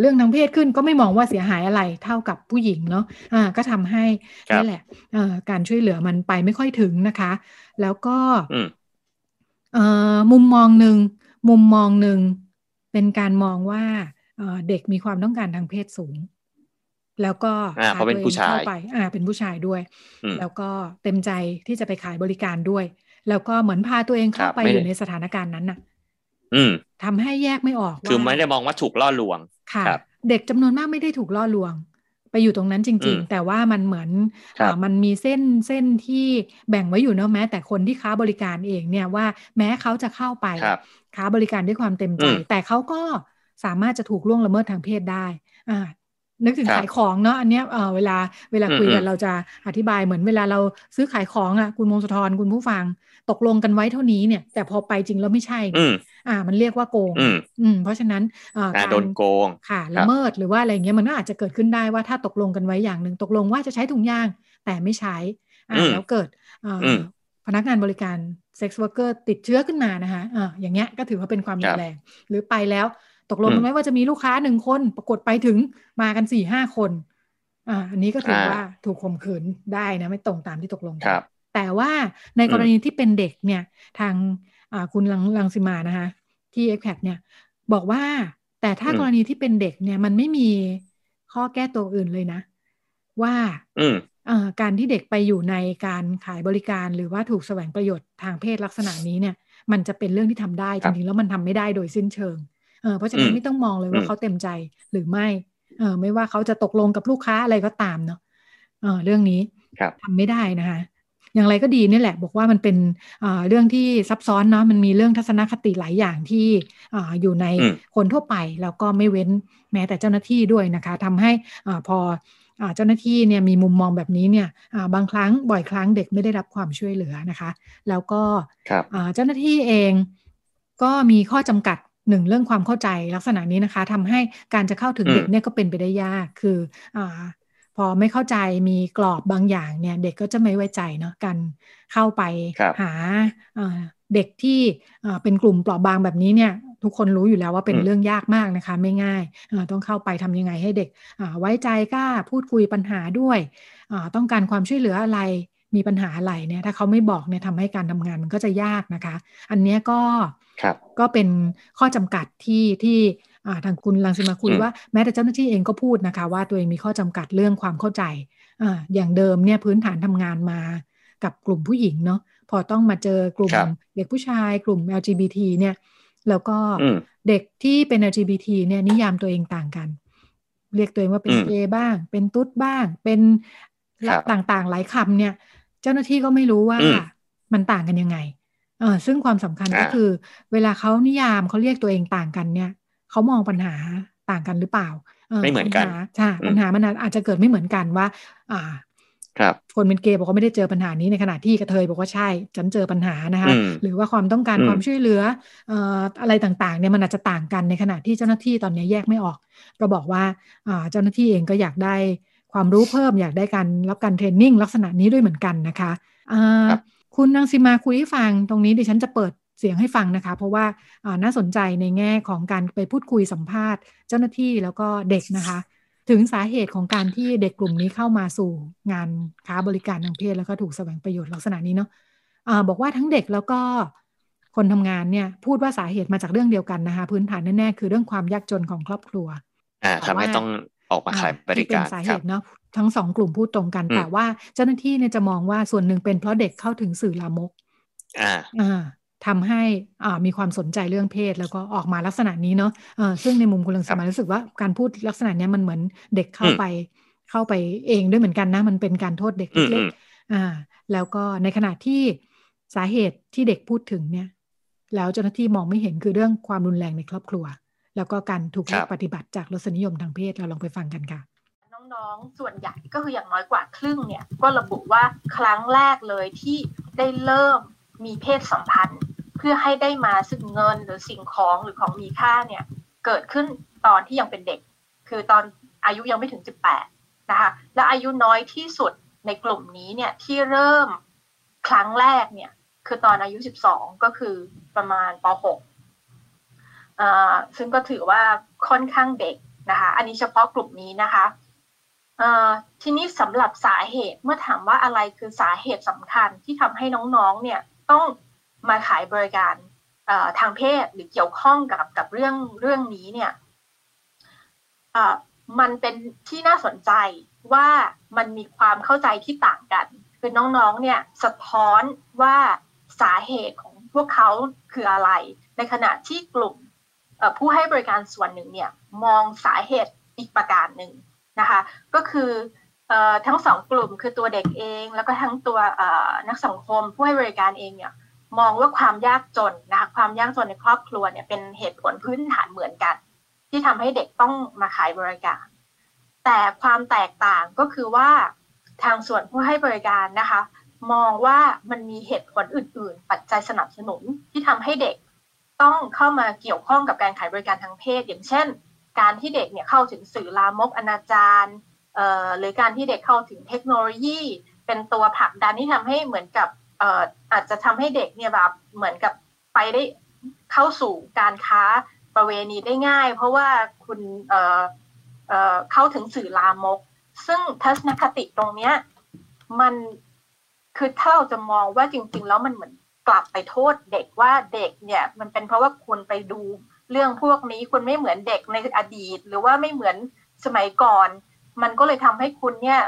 เรื่องทางเพศขึ้นก็ไม่มองว่าเสียหายอะไรเท่ากับผู้หญิงเนาะอ่าก็ทำให้นี่แหละการช่วยเหลือมันไปไม่ค่อยถึงนะคะ แล้วก็มุมมองหนึ่งมุมมองหนึ่งเป็นการมองว่าเด็กมีความต้องการทางเพศสูง แล้วก็พาตัวเองเข้าไปอ่าเป็นผู้ชายด้วย แล้วก็เต็มใจที่จะไปขายบริการด้วย แล้วก็เหมือนพาตัวเองเข้าไปอยู่ในสถานการณ์นั้นน่ะ อืมทำให้แยกไม่ออกคือไม่ได้มองว่าถูกล่อลวงค่ะเด็กจำนวนมากไม่ได้ถูกล่อลวง ไปอยู่ตรงนั้นจริง ๆ แต่ว่ามันเหมือนมันมีเส้นเส้นที่แบ่งไว้อยู่เนาะแม้ แต่คนที่ค้าบริการเองเนี่ยว่าแม้เขาจะเข้าไปค้าบริการด้วยความเต็มใจ แต่เขาก็สามารถจะถูกล่วงละเมิดทางเพศได้อ่านึกถึงขายของเนาะอันเนี้ยเออเวลาเวลาคุยกันเราจะอธิบายเหมือนเวลาเราซื้อขายของอะคุณมงสะทรคุณผู้ฟัง ตกลงกันไว้เท่านี้เนี่ย แต่พอไปจริงแล้วไม่ใช่อ่า มันเรียกว่าโกงอืมเพราะฉะนั้นการโดนโกงค่ะละเมิดหรือว่าอะไรเงี้ยมันก็อาจจะเกิดขึ้นได้ว่าถ้าตกลงกันไว้อย่างหนึ่งตกลงว่าจะใช้ถุงยาง แต่ไม่ใช้อ่าแล้วเกิดพนักงานบริการ sex worker ติดเชื้อขึ้นมานะคะอ่าอย่างเงี้ยก็ถือว่าเป็นความรุนแรงหรือไปแล้วตกลงกันไว้ว่าจะมีลูกค้าหนึ่งคนปรากฏไปถึงมากันสี่ห้าคน อ่า อันนี้ก็ถือว่าถูกข่มขืนได้นะ ไม่ตรงตามที่ตกลงกัน แต่ว่าในกรณีที่เป็นเด็กเนี่ยทางอ่าคุณลังลังสิมานะคะที่ ECPAT เนี่ยบอกว่าแต่ถ้ากรณีที่เป็นเด็กเนี่ยมันไม่มีข้อแก้ตัวอื่นเลยนะ ว่าการที่เด็กไปอยู่ในการขายบริการหรือว่าถูกแสวงประโยชน์ทางเพศลักษณะนี้เนี่ย มันจะเป็นเรื่องที่ทำได้จริงๆแล้วมันทำไม่ได้โดยสิ้นเชิงเออเพราะฉะนั้นไม่ต้องมองเลยว่าเขาเต็มใจหรือไม่เออไม่ว่าเขาจะตกลงกับลูกค้าอะไรก็ตามเนาะเออเรื่องนี้ทำไม่ได้นะคะ อย่างไรก็ดีนี่แหละบอกว่ามันเป็นเรื่องที่ซับซ้อนเนาะมันมีเรื่องทัศนคติหลายอย่างที่ออยู่ในคนทั่วไป แล้วก็ไม่เว้นแม้แต่เจ้าหน้าที่ด้วยนะคะทำให้อพอเจ้าหน้าที่เนี่ยมีมุมมองแบบนี้เนี่ยบางครั้งบ่อยครั้งเด็กไม่ได้รับความช่วยเหลือนะคะ แล้วก็เจ้าหน้าที่เองก็มีข้อจำกัดหนึ่งเรื่องความเข้าใจลักษณะนี้นะคะทำให้การจะเข้าถึงเด็กเนี่ยก็เป็นไปได้ยาก คืออ พอไม่เข้าใจมีกรอบบางอย่างเนี่ยเด็กก็จะไม่ไว้ใจเนาะการเข้าไปหาเด็กที่เป็นกลุ่มเปราะบางแบบนี้เนี่ยทุกคนรู้อยู่แล้วว่าเป็นเรื่องยากมากนะคะ ไม่ง่ายต้องเข้าไปทำยังไงให้เด็กไว้ใจกล้าพูดคุยปัญหาด้วยต้องการความช่วยเหลืออะไรมีปัญหาอะไรเนี่ยถ้าเขาไม่บอกเนี่ยทำให้การทำงานมันก็จะยากนะคะ อันนี้ก็ก็เป็นข้อจำกัดที่ที่ ทางคุณลังสิมาคุยว่าแม้แต่เจ้าหน้าที่เองก็พูดนะคะ ว่าตัวเองมีข้อจำกัดเรื่องความเข้าใจออย่างเดิมเนี่ยพื้นฐานทำงานมากับกลุ่มผู้หญิงเนาะพอต้องมาเจอกลุ่มเด็กผู้ชายกลุ่ม LGBT เนี่ย แล้วก็เด็กที่เป็น LGBT เนี่ยนิยามตัวเองต่างกัน เรียกตัวเองว่าเป็นเกย์บ้าง เป็นตุ๊ดบ้าง เป็นต่างๆหลายคำเนี่ย เจ้าหน้าที่ก็ไม่รู้ว่ามันต่างกันยังไงเออซึ่งความสำคัญก็คือ เวลาเขานิยามเขาเรียกตัวเองต่างกันเนี่ย เขามองปัญหาต่างกันหรือเปล่าไม่เหมือนกันใช่ปัญหามันอาจจะเกิดไม่เหมือนกันว่า อ่าครับคนเป็นเกย์บอกว่าไม่ได้เจอปัญหานี้ในขณะที่กระเทยบอกว่าใช่ฉันเจอปัญหานะคะหรือว่าความต้องการความช่วยเหลือเอ่ออะไรต่างๆเนี่ยมันอาจจะต่างกันในขณะที่เจ้าหน้าที่ตอนนี้แยกไม่ออกก็บอกว่าอ่าเจ้าหน้าที่เองก็อยากได้ความรู้เพิ่มอยากได้การรับการเทรนนิ่งลักษณะนี้ด้วยเหมือนกันนะคะอ่าคุณนางสิมาคุยให้ฟังตรงนี้ดิฉันจะเปิด เสียงให้ฟังนะคะ เพราะว่าน่าสนใจในแง่ของการไปพูดคุยสัมภาษณ์ เจ้าหน้าที่แล้วก็เด็กนะคะ ถึงสาเหตุของการที่เด็กกลุ่มนี้เข้ามาสู่งานค้าบริการทางเพศแล้วก็ถูกแสวงประโยชน์ลักษณะนี้เนาะะบอกว่าทั้งเด็กแล้วก็คนทำงานเนี่ยพูดว่าสาเหตุมาจากเรื่องเดียวกันนะคะ พื้นฐานแน่ๆคือเรื่องความยากจนของครอบครัวอ่าทำให้ต้องออกมาขายบริการเป็นสาเหตุเนาะทั้งสองกลุ่มพูดตรงกัน แต่ว่าเจ้าหน้าที่เนี่ยจะมองว่าส่วนหนึ่งเป็นเพราะเด็กเข้าถึงสื่อลามก อ่าอ่า ทำให้อ่ามีความสนใจเรื่องเพศแล้วก็ออกมาลักษณะนี้เนาะเออซึ่งในมุมคุณลังสมารู้สึกว่าการพูดลักษณะนี้มันเหมือนเด็กเข้าไปเข้าไปเองด้วยเหมือนกันนะ มันเป็นการโทษเด็กเล็กๆอ่า แล้วก็ในขณะที่สาเหตุที่เด็กพูดถึงเนี่ย แล้วเจ้าหน้าที่มองไม่เห็นคือเรื่องความรุนแรงในครอบครัว แล้วก็การถูกปฏิบัติจากรสนิยมทางเพศเราลองไปฟังกันค่ะน้องๆ ส่วนใหญ่ก็คืออย่างน้อยกว่าครึ่งเนี่ย ก็ระบุว่าครั้งแรกเลยที่ได้เริ่มมีเพศสัมพันธ์ เพื่อให้ได้มาซึ่งเงินหรือสิ่งของหรือของมีค่าเนี่ยเกิดขึ้นตอนที่ยังเป็นเด็ก คือตอนอายุยังไม่ถึง 18 นะคะ และอายุน้อยที่สุดในกลุ่มนี้เนี่ยที่เริ่มครั้งแรกเนี่ยคือตอนอายุ 12 ก็คือประมาณป .6 ซึ่งก็ถือว่าค่อนข้างเด็กนะคะ อันนี้เฉพาะกลุ่มนี้นะคะทีนี้สำหรับสาเหตุเมื่อถามว่าอะไรคือสาเหตุสำคัญที่ทำให้น้องๆเนี่ยต้อง มาขายบริการทางเพศหรือเกี่ยวข้องกับกับเรื่องเรื่องนี้เนี่ยมันเป็นที่น่าสนใจว่ามันมีความเข้าใจที่ต่างกัน คือน้องๆเนี่ยสะท้อนว่าสาเหตุของพวกเขาคืออะไร ในขณะที่กลุ่มผู้ให้บริการส่วนหนึ่งเนี่ยมองสาเหตุอีกประการหนึ่งนะคะก็คือทั้งสองกลุ่มคือตัวเด็กเอง แล้วก็ทั้งตัวนักสังคมผู้ให้บริการเองเนี่ย มองว่าความยากจนนะคะความยากจนในครอบครัวเนี่ยเป็นเหตุผลพื้นฐานเหมือนกัน ที่ทำให้เด็กต้องมาขายบริการ แต่ความแตกต่างก็คือว่าทางส่วนผู้ให้บริการนะคะ มองว่ามันมีเหตุผลอื่น ๆ ปัจจัยสนับสนุนที่ทำให้เด็กต้องเข้ามาเกี่ยวข้องกับการขายบริการทางเพศ อย่างเช่น การที่เด็กเนี่ยเข้าถึงสื่อลามกอนาจารหรือการที่เด็กเข้าถึงเทคโนโลยี เป็นตัวผลักดันที่ทำให้เหมือนกับ อาจจะทำให้เด็กเนี่ยแบบเหมือนกับไปได้เข้าสู่การค้าประเวณีได้ง่าย เพราะว่าคุณเเข้าถึงสื่อลามก ซึ่งทัศนคติตรงเนี้ยมันคือถ้าเราจะมองว่าจริง ๆ แล้วมันเหมือนกลับไปโทษเด็กว่าเด็กเนี่ย มันเป็นเพราะว่าคุณไปดูเรื่องพวกนี้คุณไม่เหมือนเด็กในอดีต หรือว่าไม่เหมือนสมัยก่อน มันก็เลยทำให้คุณเนี่ย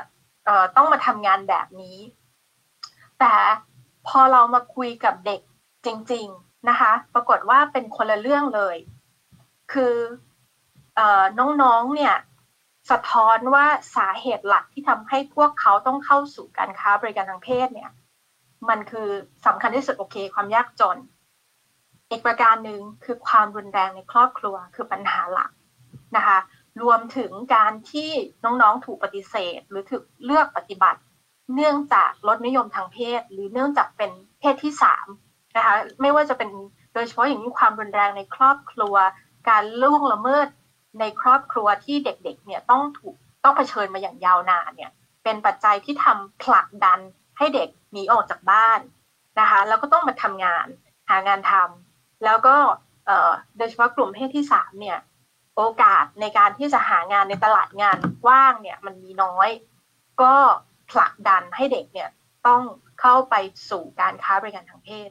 ต้องมาทำงานแบบนี้ แต่ พอเรามาคุยกับเด็กจริง ๆนะคะ ปรากฏว่าเป็นคนละเรื่องเลย คือน้องๆเนี่ยสะท้อนว่าสาเหตุหลักที่ทำให้พวกเขาต้องเข้าสู่การค้าบริการทางเพศเนี่ย มันคือสำคัญที่สุดโอเค ความยากจน อีกประการหนึ่งคือความรุนแรงในครอบครัวคือปัญหาหลักนะคะ รวมถึงการที่น้องๆถูกปฏิเสธ หรือถูกเลือกปฏิบัติ เนื่องจากลดนิยมทางเพศ หรือเนื่องจากเป็นเพศที่สามนะคะไม่ว่าจะเป็นโดยเฉพาะอย่างนี้ความรุนแรงในครอบครัว การล่วงละเมิดในครอบครัวที่เด็กๆเนี่ยต้องถูกต้องเผชิญมาอย่างยาวนานเนี่ยเป็นปัจจัยที่ทำผลักดันให้เด็กหนีออกจากบ้านนะคะแล้วก็ต้องมาทำงานหางานทำแล้วก็โดยเฉพาะกลุ่มเพศที่สามเนี่ยโอกาสในการที่จะหางานในตลาดงานว่างเนี่ยมันมีน้อย ก็ ผลักดันให้เด็กเนี่ยต้องเข้าไปสู่การค้าบริการทางเพศ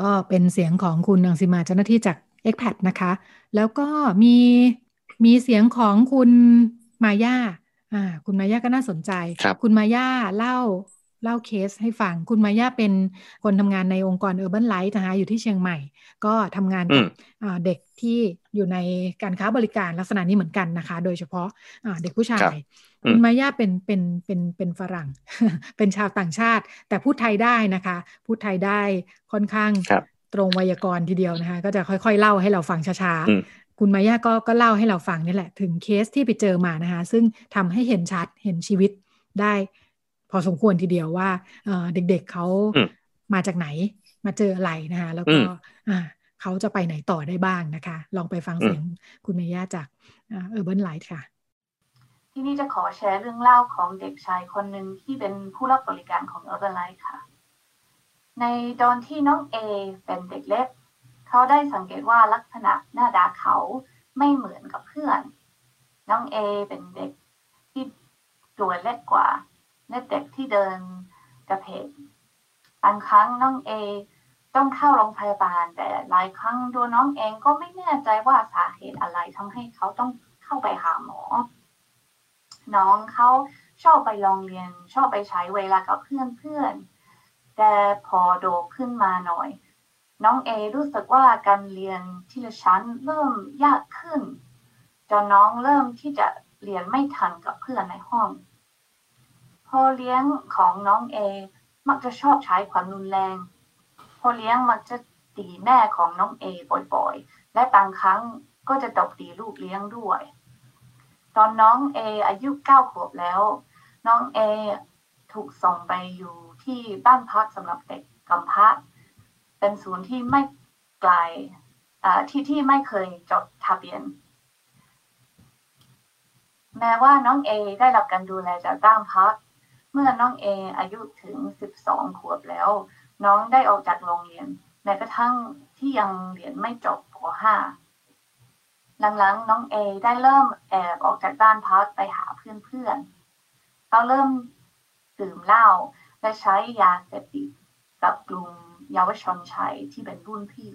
ก็เป็นเสียงของคุณนังสิมาเจ้าหน้าที่จาก e x p a t นะคะ แล้วก็มีมีเสียงของคุณมาย่าอ่าคุณมาย่าก็น่าสนใจคคุณมาย่าเล่า เล่าเคสให้ฟัง คุณมาย่าเป็นคนทำงานในองค์กร Urban Light นะคะอยู่ที่เชียงใหม่ ก็ทำงานกับเด็กที่อยู่ในการค้าบริการลักษณะนี้เหมือนกันนะคะ โดยเฉพาะเด็กผู้ชาย คุณมาย่าเป็นเป็นเป็นเป็นฝรั่ง เป็นชาวต่างชาติ แต่พูดไทยได้นะคะ พูดไทยได้ค่อนข้างตรงไวยากรณ์ทีเดียวนะคะ ก็จะค่อยๆ เล่าให้เราฟังช้าคุณมาย่าก็ก็เล่าให้เราฟังนี่แหละ ถึงเคสที่ไปเจอมานะคะ ซึ่งทำให้เห็นชัดเห็นชีวิตได้พ อสมควรทีเดียวว่าเด็กๆเขามาจากไหนมาเจออะไรนะคะแล้วก็เขาจะไปไหนต่อได้บ้างนะคะ ลองไปฟังเสียงคุณเมย่าจาก Urban Light ค่ะ ที่นี่จะขอแชร์เรื่องเล่าของเด็กชายคนหนึ่งที่เป็นผู้รับบริการของ Urban Light ค่ะ ในตอนที่น้องเอเป็นเด็กเล็ก เขาได้สังเกตว่าลักษณะหน้าตาเขาไม่เหมือนกับเพื่อน น้องเอเป็นเด็กที่ตัวเล็กกว่า และเด็กที่เดินกะเผลกบางครั้งน้องเอต้องเข้าโรงพยาบาล แต่หลายครั้งตัวน้องเองก็ไม่แน่ใจว่าสาเหตุอะไรทำให้เขาต้องเข้าไปหาหมอ น้องเขาชอบไปโรงเรียน ชอบไปใช้เวลากับเพื่อนเพื่อนแต่พอโตขึ้นมาหน่อย น้องเอรู้สึกว่าการเรียนที่ละชั้นเริ่มยากขึ้นจนน้องเริ่มที่จะเรียนไม่ทันกับเพื่อนในห้อง พอเลี้ยงของน้องเอมักจะชอบใช้ความรุนแรงพอเลี้ยงมักจะตีแม่ของน้องเอบ่อยๆ และบางครั้งก็จะตบตีลูกเลี้ยงด้วย ตอนน้องเออายุเก้าขวบแล้ว น้องเอถูกส่งไปอยู่ที่บ้านพักสำหรับเด็กกำพร้าเป็นศูนย์ที่ไม่ไกลที่ที่ไม่เคยจดทะเบียน แม้ว่าน้องเอได้รับการดูแลจากบ้านพัก เมื่อน้องเออายุถึง 12 ขวบแล้ว น้องได้ออกจากโรงเรียนแม้กระทั่งที่ยังเรียนไม่จบป .5 หลังๆ น้องเอได้เริ่มแอบออกจากบ้านพักไปหาเพื่อนๆ เขาเริ่มดื่มเหล้าและใช้ยาเสพติดกับกลุ่มเยาวชนชายที่เป็นรุ่นพี่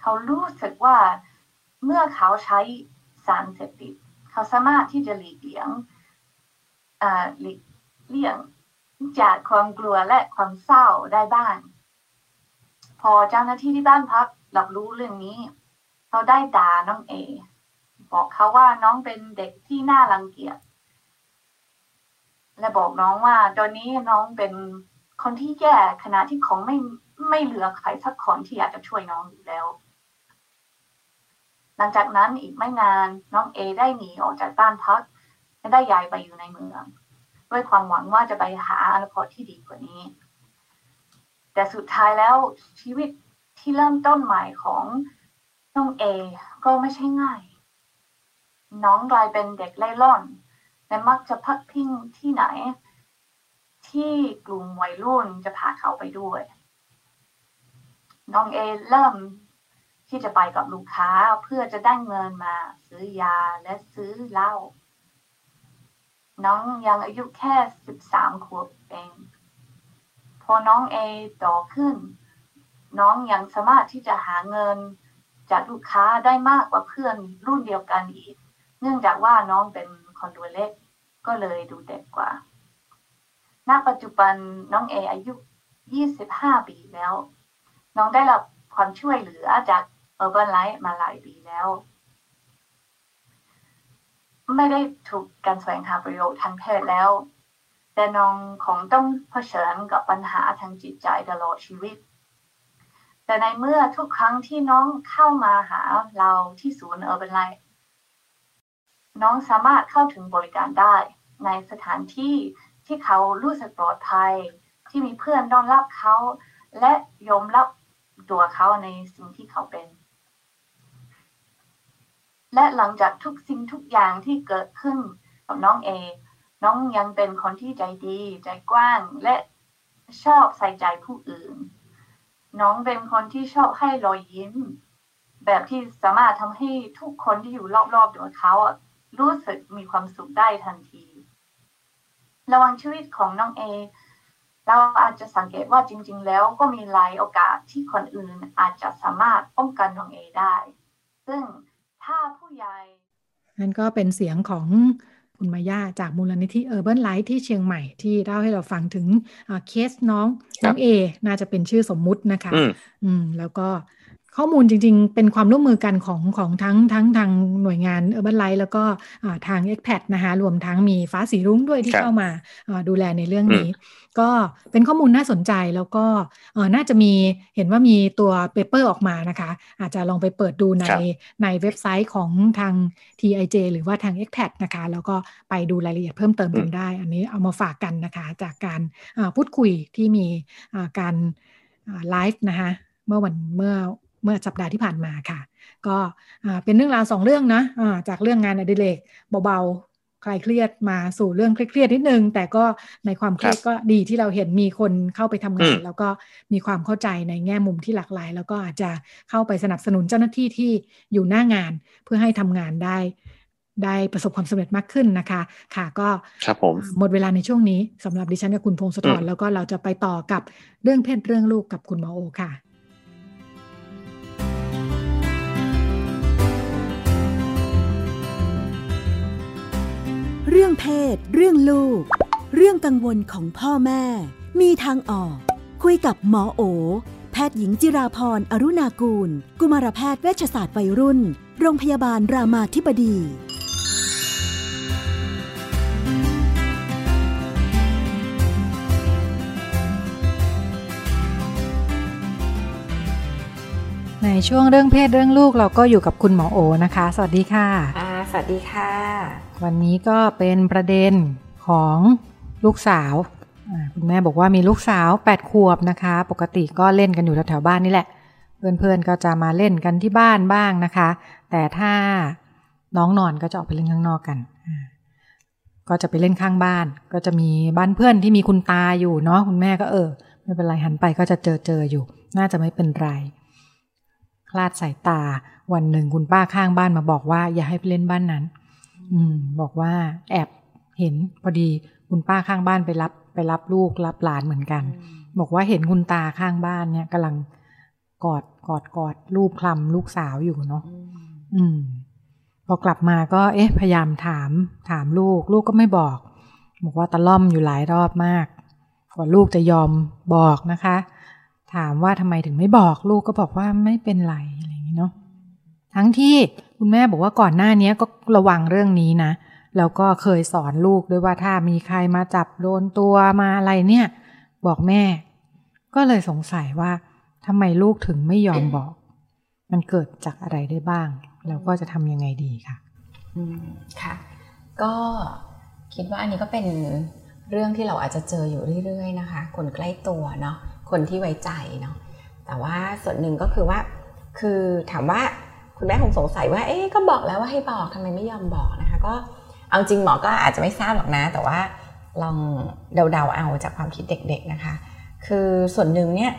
เขารู้สึกว่าเมื่อเขาใช้สารเสพติด เขาสามารถที่จะหลีกเลี่ยงหลีก เลี่ยงจากความกลัวและความเศร้าได้บ้าง พอเจ้าหน้าที่ที่บ้านพักรับรู้เรื่องนี้ เขาได้ด่าน้องเอ บอกเขาว่าน้องเป็นเด็กที่น่ารังเกียจ และบอกน้องว่าตอนนี้น้องเป็นคนที่แย่ขณะที่ของไม่ไม่เหลือใครสักคนที่อยากจะช่วยน้องอยู่แล้ว หลังจากนั้นอีกไม่นานน้องเอได้หนีออกจากบ้านพักและได้ย้ายไปอยู่ในเมือง ด้วยความหวังว่าจะไปหาอนาคตที่ดีกว่านี้ แต่สุดท้ายแล้วชีวิตที่เริ่มต้นใหม่ของน้องเอก็ไม่ใช่ง่าย น้องกลายเป็นเด็กเล่ร่อนและมักจะพักพิงที่ไหน ที่กลุ่มวัยรุ่นจะพาเขาไปด้วย น้องเอเริ่มที่จะไปกับลูกค้าเพื่อจะได้เงินมาซื้อยาและซื้อเหล้า น้องยังอายุแค่สิบสามขวบเอง พอน้องเอโตขึ้น น้องยังสามารถที่จะหาเงินจากลูกค้าได้มากกว่าเพื่อนรุ่นเดียวกันอีก เนื่องจากว่าน้องเป็นคนตัวเล็กก็เลยดูเด็กกว่า ณ ปัจจุบันน้องเออายุ 25 ปีแล้ว น้องได้รับความช่วยเหลือจาก Urban Life มาหลายปีแล้ว ไม่ได้ถูกการแสวงหาประโยชน์ทางเพศแล้ว แต่น้องของต้องเผชิญกับปัญหาทางจิตใจตลอดชีวิต แต่ในเมื่อทุกครั้งที่น้องเข้ามาหาเราที่ศูนย์เออร์เบนไลท์น้องสามารถเข้าถึงบริการได้ ในสถานที่ที่เขารู้สึกปลอดภัย ที่มีเพื่อนต้อนรับเขา และยอมรับตัวเขาในสิ่งที่เขาเป็น และหลังจากทุกสิ่งทุกอย่างที่เกิดขึ้นกับน้องเอ น้องยังเป็นคนที่ใจดี ใจกว้าง และชอบใส่ใจผู้อื่น น้องเป็นคนที่ชอบให้รอยยิ้ม แบบที่สามารถทำให้ทุกคนที่อยู่รอบๆตัวเขารู้สึกมีความสุขได้ทันที ระหว่างชีวิตของน้องเอ เราอาจจะสังเกตว่าจริง ๆ แล้วก็มีหลายโอกาสที่คนอื่นอาจจะสามารถป้องกันน้องเอได้ ซึ่ง ถ้าผู้ใหญ่นั่นก็เป็นเสียงของคุณมาย่าจากมูลนิธิ Urban Light ที่เชียงใหม่ที่เล่าให้เราฟังถึงเคสน้องน้องเอน่าจะเป็นชื่อสมมุตินะคะ อืมแล้วก็ ข้อมูลจริง ๆ เป็นความร่วมมือกันของของทั้งทั้งทางหน่วยงาน Urban Light แล้วก็ทาง e x p a t นะคะรวมทั้งมีฟ้าสีรุ้งด้วยที่เข้ามาดูแลในเรื่องนี้ ก็เป็นข้อมูลน่าสนใจแล้วก็น่าจะมีเห็นว่ามีตัว paper ออกมานะคะ อาจจะลองไปเปิดดูในในเว็บไซต์ของทาง TIJ หรือว่าทาง e x p a t นะคะ แล้วก็ไปดูรายละเอียดเพิ่มเติมกันได้ อันนี้เอามาฝากกันนะคะ จากการพูดคุยที่มีการไลฟ์นะคะเมื่อวันเมื่อ เมื่อสัปดาห์ที่ผ่านมาค่ะ ก็เป็นเรื่องราวสองเรื่องนะะจากเรื่องงานอดิเรกเบาๆคลายเครียดมาสู่เรื่องเครียดนิดนึง แต่ก็ในความเครียดก็ดีที่เราเห็นมีคนเข้าไปทำงาน แล้วก็มีความเข้าใจในแง่มุมที่หลากหลาย แล้วก็อาจจะเข้าไปสนับสนุนเจ้าหน้าที่ที่อยู่หน้างาน เพื่อให้ทำงานได้ ได้ประสบความสำเร็จมากขึ้นนะคะ ค่ะก็ครับผมหมดเวลาในช่วงนี้สำหรับดิฉันกับคุณพงศธรแล้วก็เราจะไปต่อกับเรื่องเพศเรื่องลูกกับคุณหมอโอค่ะ รื่องเพศ เรื่องลูก เรื่องกังวลของพ่อแม่ มีทางออก คุยกับหมอโอ แพทย์หญิงจิราพรอรุณากูล กุมารแพทย์เวชศาสตร์วัยรุ่น โรงพยาบาลรามาธิบดีในช่วงเรื่องเพศเรื่องลูกเราก็อยู่กับคุณหมอโอนะคะ สวัสดีค่ะอ่าสวัสดีค่ะ วันนี้ก็เป็นประเด็นของลูกสาวคุณแม่บอกว่ามีลูกสาวแปดขวบนะคะ ปกติก็เล่นกันอยู่แถวๆบ้านนี่แหละ เพื่อนๆก็จะมาเล่นกันที่บ้านบ้างนะคะ แต่ถ้าน้องนอนก็จะออกไปเล่นข้างนอกกัน ก็จะไปเล่นข้างบ้าน ก็จะมีบ้านเพื่อนที่มีคุณตาอยู่เนาะคุณแม่ก็เออ ไม่เป็นไรหันไปก็จะเจอเจออยู่ น่าจะไม่เป็นไร คลาดสายตาวันหนึ่งคุณป้าข้างบ้านมาบอกว่า อย่าให้ไปเล่นบ้านนั้น อืม บอกว่าแอบเห็นพอดีคุณป้าข้างบ้านไปรับไปรับลูกรับหลานเหมือนกัน บอกว่าเห็นคุณตาข้างบ้านเนี่ยกำลังกอดกอดกอดลูกคลำลูกสาวอยู่เนาะอืม พอกลับมาก็ เอ๊ะ พยายามถาม ถามลูก ลูกก็ไม่บอก บอกว่าตะล่อมอยู่หลายรอบมากกว่าลูกจะยอมบอกนะคะ ถามว่าทำไมถึงไม่บอกลูกก็บอกว่าไม่เป็นไรอะไรอย่างนี้เนาะ ทั้งที่คุณแม่บอกว่าก่อนหน้านี้ก็ระวังเรื่องนี้นะ แล้วก็เคยสอนลูกด้วยว่าถ้ามีใครมาจับโดนตัวมาอะไรเนี่ย บอกแม่ ก็เลยสงสัยว่าทำไมลูกถึงไม่ยอมบอก มันเกิดจากอะไรได้บ้าง แล้วก็จะทำยังไงดีค่ะอืมค่ะ ก็คิดว่าอันนี้ก็เป็นเรื่องที่เราอาจจะเจออยู่เรื่อย ๆ นะคะ คนใกล้ตัวเนาะคนที่ไว้ใจเนาะแต่ว่าส่วนหนึ่งก็คือว่า คือถามว่า คุณแม่คงสงสัยว่า เอ๊ะก็บอกแล้วว่าให้บอกทำไมไม่ยอมบอกนะคะ ก็เอาจริงหมอก็อาจจะไม่ทราบหรอกนะ แต่ว่าลองเดาๆเอาจากความคิดเด็ก ๆนะคะ คือส่วนหนึ่งเนี่ย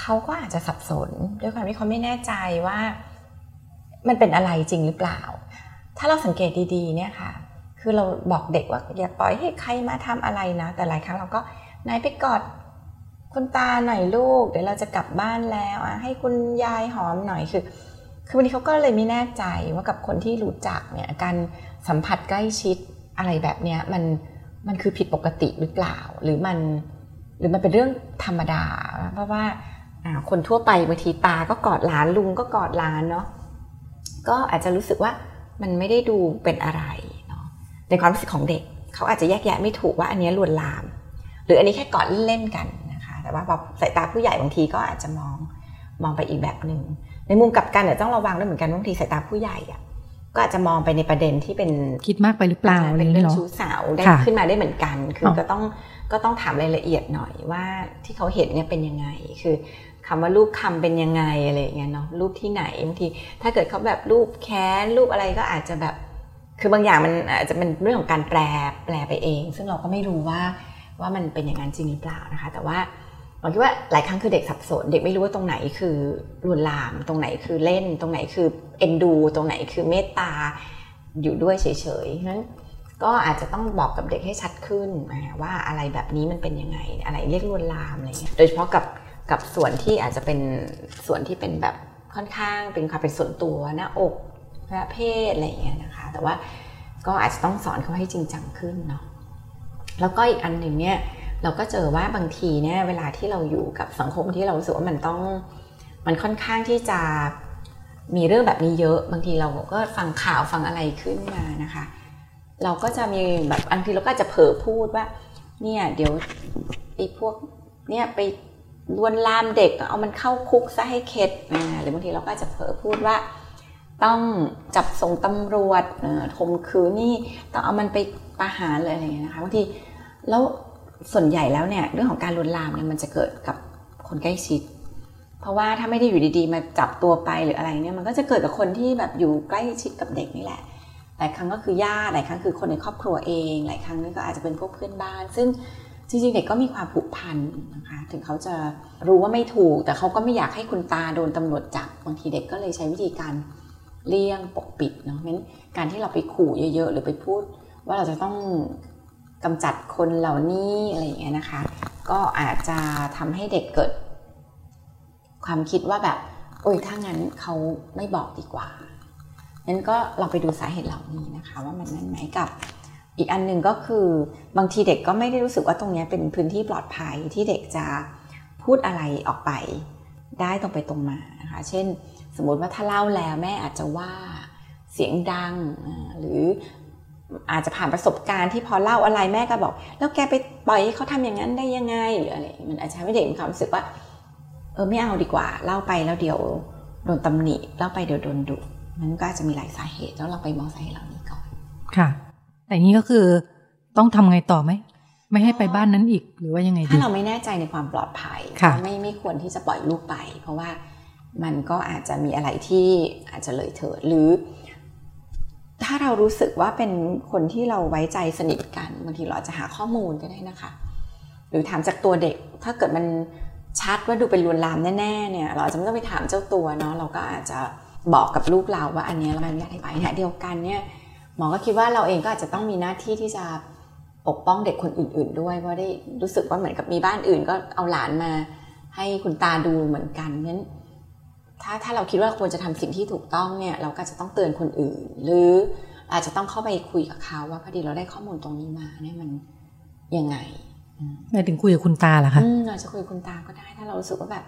เขาก็อาจจะสับสนด้วยความที่เขาไม่แน่ใจว่า มันเป็นอะไรจริงหรือเปล่า ถ้าเราสังเกตดีๆเนี่ยค่ะ คือเราบอกเด็กว่าอย่าปล่อยให้ใครมาทำอะไรนะ แต่หลายครั้งเราก็นายไปกอดคุณตาหน่อยลูก เดี๋ยวเราจะกลับบ้านแล้วอะให้คุณยายหอมหน่อยคือ คือวันนี้เขาก็เลยไม่แน่ใจว่ากับคนที่รู้จักเนี่ยการสัมผัสใกล้ชิดอะไรแบบเนี้ยมันมันคือผิดปกติหรือเปล่า หรือมันหรือมันเป็นเรื่องธรรมดา เพราะว่าคนทั่วไปบางทีตาก็กอดหลานลุงก็กอดหลานเนาะก็อาจจะรู้สึกว่ามันไม่ได้ดูเป็นอะไรเนาะในความรู้สึกของเด็ก เขาอาจจะแยกแยะไม่ถูกว่าอันนี้ลวนลาม หรืออันนี้แค่กอดเล่นกันนะคะ แต่ว่าพอสายตาผู้ใหญ่บางทีก็อาจจะมองมองไปอีกแบบหนึ่ง ในมุมกลับกันเนี่ยต้องระวังด้วยเหมือนกันบางทีสายตาผู้ใหญ่อะก็อาจจะมองไปในประเด็นที่เป็นคิดมากไปหรือเปล่าเป็นเรื่องชู้สาวได้ขึ้นมาได้เหมือนกัน คือก็ต้องก็ต้องถามรายละเอียดหน่อยว่าที่เขาเห็นเนี่ยเป็นยังไง คือคำว่ารูปคำเป็นยังไงอะไรเงี้ยเนาะรูปที่ไหนบางทีถ้าเกิดเขาแบบรูปแค้นรูปอะไรก็อาจจะแบบ คือบางอย่างมันอาจจะเป็นเรื่องของการแปลแปลไปเอง ซึ่งเราก็ไม่รู้ว่าว่ามันเป็นอย่างนั้นจริงหรือเปล่านะคะ แต่ว่า เราคิดว่าหลายครั้งคือเด็กสับสน เด็กไม่รู้ว่าตรงไหนคือลวนลาม ตรงไหนคือเล่น ตรงไหนคือเอ็นดู ตรงไหนคือเมตตาอยู่ด้วยเฉยๆนั้นก็อาจจะต้องบอกกับเด็กให้ชัดขึ้นว่าอะไรแบบนี้มันเป็นยังไง อะไรเรียกลวนลามอะไรเงี้ยโดยเฉพาะกับกับส่วนที่อาจจะเป็นส่วนที่เป็นแบบค่อนข้างเป็นความเป็นส่วนตัวหน้าอกเพศอะไรเงี้ยนะคะ แต่ว่าก็อาจจะต้องสอนเขาให้จริงจังขึ้นเนาะแล้วก็อีกอันหนึ่งเนี่ย เราก็เจอว่าบางทีเนี่ยเวลาที่เราอยู่กับสังคมที่เรารู้สึกว่ามันต้องมันค่อนข้างที่จะมีเรื่องแบบนี้เยอะ บางทีเราก็ฟังข่าวฟังอะไรขึ้นมานะคะ เราก็จะมีแบบบางทีเราก็จะเผลอพูดว่า เนี่ยเดี๋ยวไอ้พวกเนี่ยไปลวนลามเด็กเอามันเข้าคุกซะให้เข็ดนะหรือบางทีเราก็จะเผลอพูดว่า ต้องจับส่งตำรวจทมคืนนี่ต้องเอามันไปประหารเลยอะไรอย่างเงี้ยนะคะบางทีแล้ว ส่วนใหญ่แล้วเนี่ยเรื่องของการลวนลามเนี่ยมันจะเกิดกับคนใกล้ชิด เพราะว่าถ้าไม่ได้อยู่ดีๆ มาจับตัวไปหรืออะไรเนี่ยมันก็จะเกิดกับคนที่แบบอยู่ใกล้ชิดกับเด็กนี่แหละหลายครั้งก็คือญาติหลายครั้งคือคนในครอบครัวเอง หลายครั้งนี่ก็อาจจะเป็นพวกเพื่อนบ้าน ซึ่งจริงๆเด็กก็มีความผูกพันนะคะถึงเขาจะรู้ว่าไม่ถูก แต่เขาก็ไม่อยากให้คุณตาโดนตำรวจจับบางทีเด็กก็เลยใช้วิธีการเลี่ยงปกปิดเนาะงั้นการที่เราไปขู่เยอะๆ หรือไปพูดว่าเราจะต้อง กำจัดคนเหล่านี้อะไรอย่างเงี้ยนะคะ ก็อาจจะทำให้เด็กเกิด ความคิดว่าแบบ โอ้ยถ้างั้นเขาไม่บอกดีกว่านั้นก็ลองไปดูสาเหตุเหล่านี้นะคะ ว่ามันนั่นไหมกับ อีกอันหนึ่งก็คือบางทีเด็กก็ไม่ได้รู้สึกว่าตรงนี้เป็นพื้นที่ปลอดภัยที่เด็กจะพูดอะไรออกไปได้ตรงไปตรงมานะคะเช่น สมมติว่าถ้าเล่าแล้วแม่อาจจะว่าเสียงดังหรือ อาจจะผ่านประสบการณ์ที่พอเล่าอะไรแม่ก็บอก แล้วแกไปปล่อยให้เขาทำอย่างนั้นได้ยังไงหรืออะไรมันอาจจะทำให้เด็กมีความรู้สึกว่า เออไม่เอาดีกว่า เล่าไปแล้วเดี๋ยวโดนตำหนิเล่าไปเดี๋ยวโดนดุมันก็อาจจะมีหลายสาเหตุแล้วเราไปมองสาเหตุเหล่านี้ก่อน ค่ะ แต่นี้ก็คือต้องทำไงต่อไหมไม่ให้ไปบ้านนั้นอีกหรือว่ายังไงถ้าเราไม่แน่ใจในความปลอดภัยไม่ไม่ควรที่จะปล่อยลูกไป เพราะว่ามันก็อาจจะมีอะไรที่อาจจะเลยเถิดหรือ ถ้าเรารู้สึกว่าเป็นคนที่เราไว้ใจสนิทกันบางทีเราจะหาข้อมูลก็ได้นะคะ หรือถามจากตัวเด็ก ถ้าเกิดมันชัดว่าดูเป็นลวนลามแน่ๆเนี่ย เราจะไม่ต้องไปถามเจ้าตัวเนาะเราก็อาจจะบอกกับลูกเราว่าอันนี้มันไม่ได้ไปเนี่ยเดียวกันเนี่ยหมอก็คิดว่าเราเองก็อาจจะต้องมีหน้าที่ที่จะปกป้องเด็กคนอื่น ๆ ด้วยเพราะได้รู้สึกว่าเหมือนกับมีบ้านอื่น ก็เอาหลานมาให้คุณตาดูเหมือนกันนั้น ถ้าถ้าเราคิดว่าควรจะทำสิ่งที่ถูกต้องเนี่ยเราก็จะต้องเตือนคนอื่น หรืออาจจะต้องเข้าไปคุยกับเขาว่าพอดีเราได้ข้อมูลตรงนี้มาเนี่ยมันยังไงหมายถึงคุยกับคุณตาเหรอคะอาจจะคุยกับคุณตาก็ได้ ถ้าเรารู้สึกว่าแบบ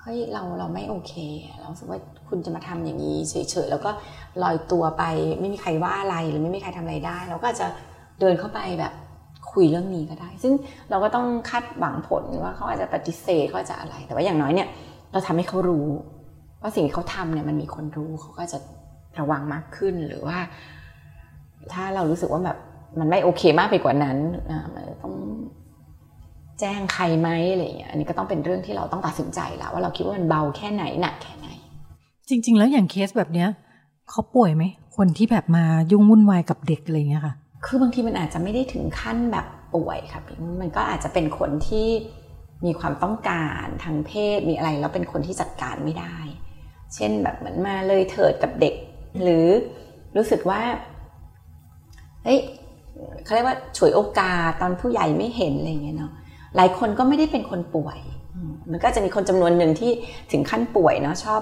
เฮ้ยเราเราไม่โอเค เราสึกว่าคุณจะมาทำอย่างนี้เฉยๆแล้วก็ลอยตัวไปไม่มีใครว่าอะไรหรือไม่มีใครทำอะไรได้ เราก็จะเดินเข้าไปแบบคุยเรื่องนี้ก็ได้ ซึ่งเราก็ต้องคาดหวังผลว่าเขาอาจจะปฏิเสธเขาจะอะไร แต่ว่าอย่างน้อยเนี่ย เราทำให้เขารู้ว่าสิ่งที่เขาทำเนี่ยมันมีคนรู้เขาก็จะระวังมากขึ้นหรือว่า ถ้าเรารู้สึกว่าแบบมันไม่โอเคมากไปกว่านั้นมันต้องแจ้งใครไหมอะไรอย่างเงี้ยอันนี้ก็ต้องเป็นเรื่องที่เราต้องตัดสินใจแล้วว่าเราคิดว่ามันเบาแค่ไหนหนักแค่ไหน จริง ๆ แล้วอย่างเคสแบบเนี้ยเขาป่วยไหมคนที่แบบมายุ่งวุ่นวายกับเด็กอะไรเงี้ยค่ะ คือบางทีมันอาจจะไม่ได้ถึงขั้นแบบป่วยค่ะมันก็อาจจะเป็นคนที่ มีความต้องการทางเพศมีอะไรแล้วเป็นคนที่จัดการไม่ได้ เช่นแบบเหมือนมาเลยเถิดกับเด็ก หรือรู้สึกว่าเฮ้ยเขาเรียกว่าฉวยโอกาสตอนผู้ใหญ่ไม่เห็นอะไรเงี้ยเนาะหลายคนก็ไม่ได้เป็นคนป่วย มันก็จะมีคนจำนวนหนึ่งที่ถึงขั้นป่วยเนาะชอบ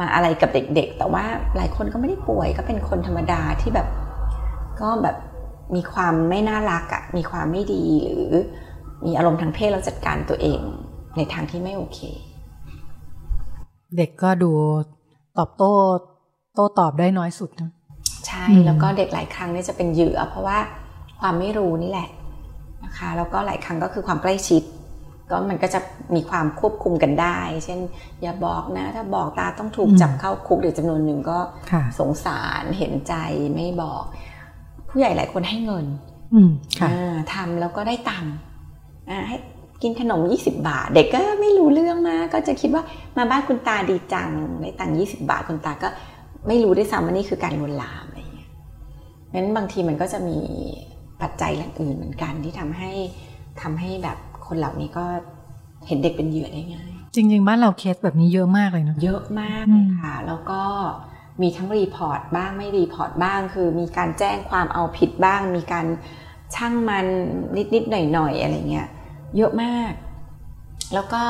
มาอะไรกับเด็กๆ แต่ว่าหลายคนก็ไม่ได้ป่วยก็เป็นคนธรรมดาที่แบบก็แบบมีความไม่น่ารักอะมีความไม่ดีหรือ มีอารมณ์ทางเพศแล้วจัดการตัวเองในทางที่ไม่โอเค เด็กก็ดูตอบโต้โต้ตอบได้น้อยสุดนะใช่แล้วก็เด็กหลายครั้งนี่จะเป็นเหยื่อ เพราะว่าความไม่รู้นี่แหละนะคะแล้วก็หลายครั้งก็คือความใกล้ชิด ก็มันก็จะมีความควบคุมกันได้ เช่น อย่าบอกนะ ถ้าบอกตาต้องถูกจับเข้าคุกเดี๋ยวจำนวนหนึ่งก็สงสารเห็นใจไม่บอก ผู้ใหญ่หลายคนให้เงินทำแล้วก็ได้ตังค์ ให้กินขนม 20 บาท เด็กก็ไม่รู้เรื่องมากก็จะคิดว่ามาบ้านคุณตาดีจังได้ตังค์20 บาทคุณตาก็ไม่รู้ได้ซ้ำว่านี่คือการลวนลามอะไรอย่างเงี้ยงั้นบางทีมันก็จะมีปัจจัยอื่นเหมือนกันที่ทำให้ทำให้แบบคนเหล่านี้ก็เห็นเด็กเป็นเหยื่อได้ง่ายจริงๆบ้านเราเคสแบบนี้เยอะมากเลยนะเยอะมากเลยค่ะ แล้วก็มีทั้ง report บ้างไม่ report บ้าง คือมีการแจ้งความเอาผิดบ้าง มีการช่างมันนิดๆหน่อยๆอะไรเงี้ย เยอะมาก แล้วก็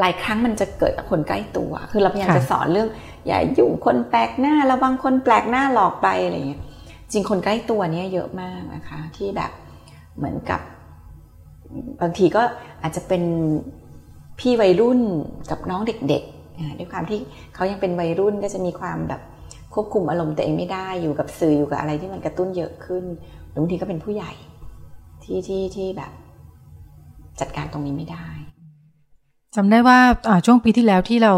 หลายครั้งมันจะเกิดกับคนใกล้ตัว คือเราพยายามจะสอนเรื่อง อย่ายุ่งคนแปลกหน้าระวังคนแปลกหน้าหลอกไปอะไรเงี้ยจริงคนใกล้ตัวเนี้ยเยอะมากนะคะ ที่แบบเหมือนกับบางทีก็อาจจะเป็นพี่วัยรุ่นกับน้องเด็กๆด้วยความที่เขายังเป็นวัยรุ่นก็จะมีความแบบควบคุมอารมณ์ตัวเองไม่ได้อยู่กับสื่ออยู่กับอะไรที่มันกระตุ้นเยอะขึ้นบางทีก็เป็นผู้ใหญ่ที่ที่ที่แบบ จัดการตรงนี้ไม่ได้จำได้ว่าช่วงปีที่แล้วที่เรา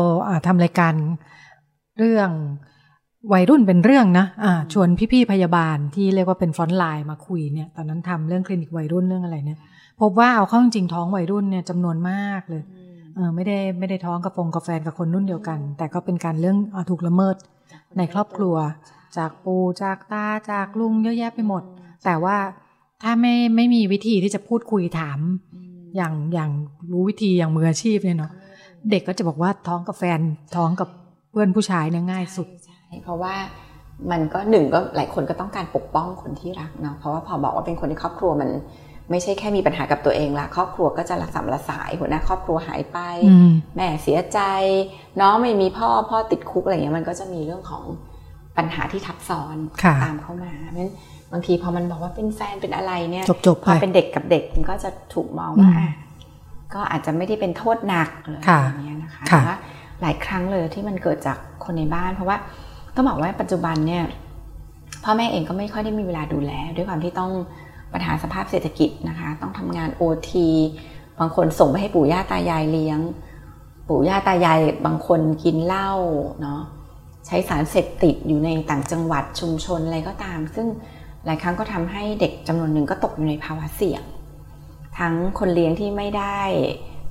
ทำรายการเรื่องวัยรุ่นเป็นเรื่องนะะชวนพี่ๆพยาบาลที่เรียกว่าเป็นฟอนต์ไลน์มาคุยเนี่ยตอนนั้นทำเรื่องคลินิกวัยรุ่นเรื่องอะไรเนี่ยพบว่าเอาเข้าจริงท้องวัยรุ่นเนี่ยจำนวนมากเลยเออไม่ได้ไม่ได้ท้องกับฟงกับแฟนกับคนรุ่นเดียวกัน แต่ก็เป็นการเรื่องอถูกละเมิดในครอบครัว จากปูจากตาจากลุงเยอะแยะไปหมด แต่ว่าถ้าไม่ไม่มีวิธีที่จะพูดคุยถาม อย่างอย่างรู้วิธีอย่างมืออาชีพเนี่ยเนาะเด็กก็จะบอกว่าท้องกับแฟนท้องกับเพื่อนผู้ชายเนี่ยง่ายสุดเพราะว่ามันก็หนึ่งก็หลายคนก็ต้องการปกป้องคนที่รักเนาะเพราะว่าพอบอกว่าเป็นคนในครอบครัวมัน ไม่ใช่แค่มีปัญหากับตัวเองละครอบครัวก็จะระสำระสายหัวหน้าครอบครัวหายไป แม่เสียใจ น้องไม่มีพ่อพ่อติดคุกอะไรเงี้ยมันก็จะมีเรื่องของปัญหาที่ทับซ้อนตามเข้ามาเพราะฉะนั้น บางทีพอมันบอกว่าเป็นแฟนเป็นอะไรเนี่ยพอเป็นเด็กกับเด็กมันก็จะถูกมองว่าก็อาจจะไม่ได้เป็นโทษหนักอะไรอย่างเงี้ยนะคะแต่ว่าหลายครั้งเลยที่มันเกิดจากคนในบ้าน เพราะว่าต้องบอกว่าปัจจุบันเนี่ยพ่อแม่เองก็ไม่ค่อยได้มีเวลาดูแล ด้วยความที่ต้องปัญหาสภาพเศรษฐกิจนะคะ ต้องทำงานโอทีบางคนส่งไปให้ปู่ย่าตายายเลี้ยง ปู่ย่าตายายบางคนกินเหล้าเนาะใช้สารเสพติดอยู่ในต่างจังหวัดชุมชนอะไรก็ตาม ซึ่ง หลายครั้งก็ทำให้เด็กจำนวนหนึ่งก็ตกอยู่ในภาวะเสี่ยง ทั้งคนเลี้ยงที่ไม่ได้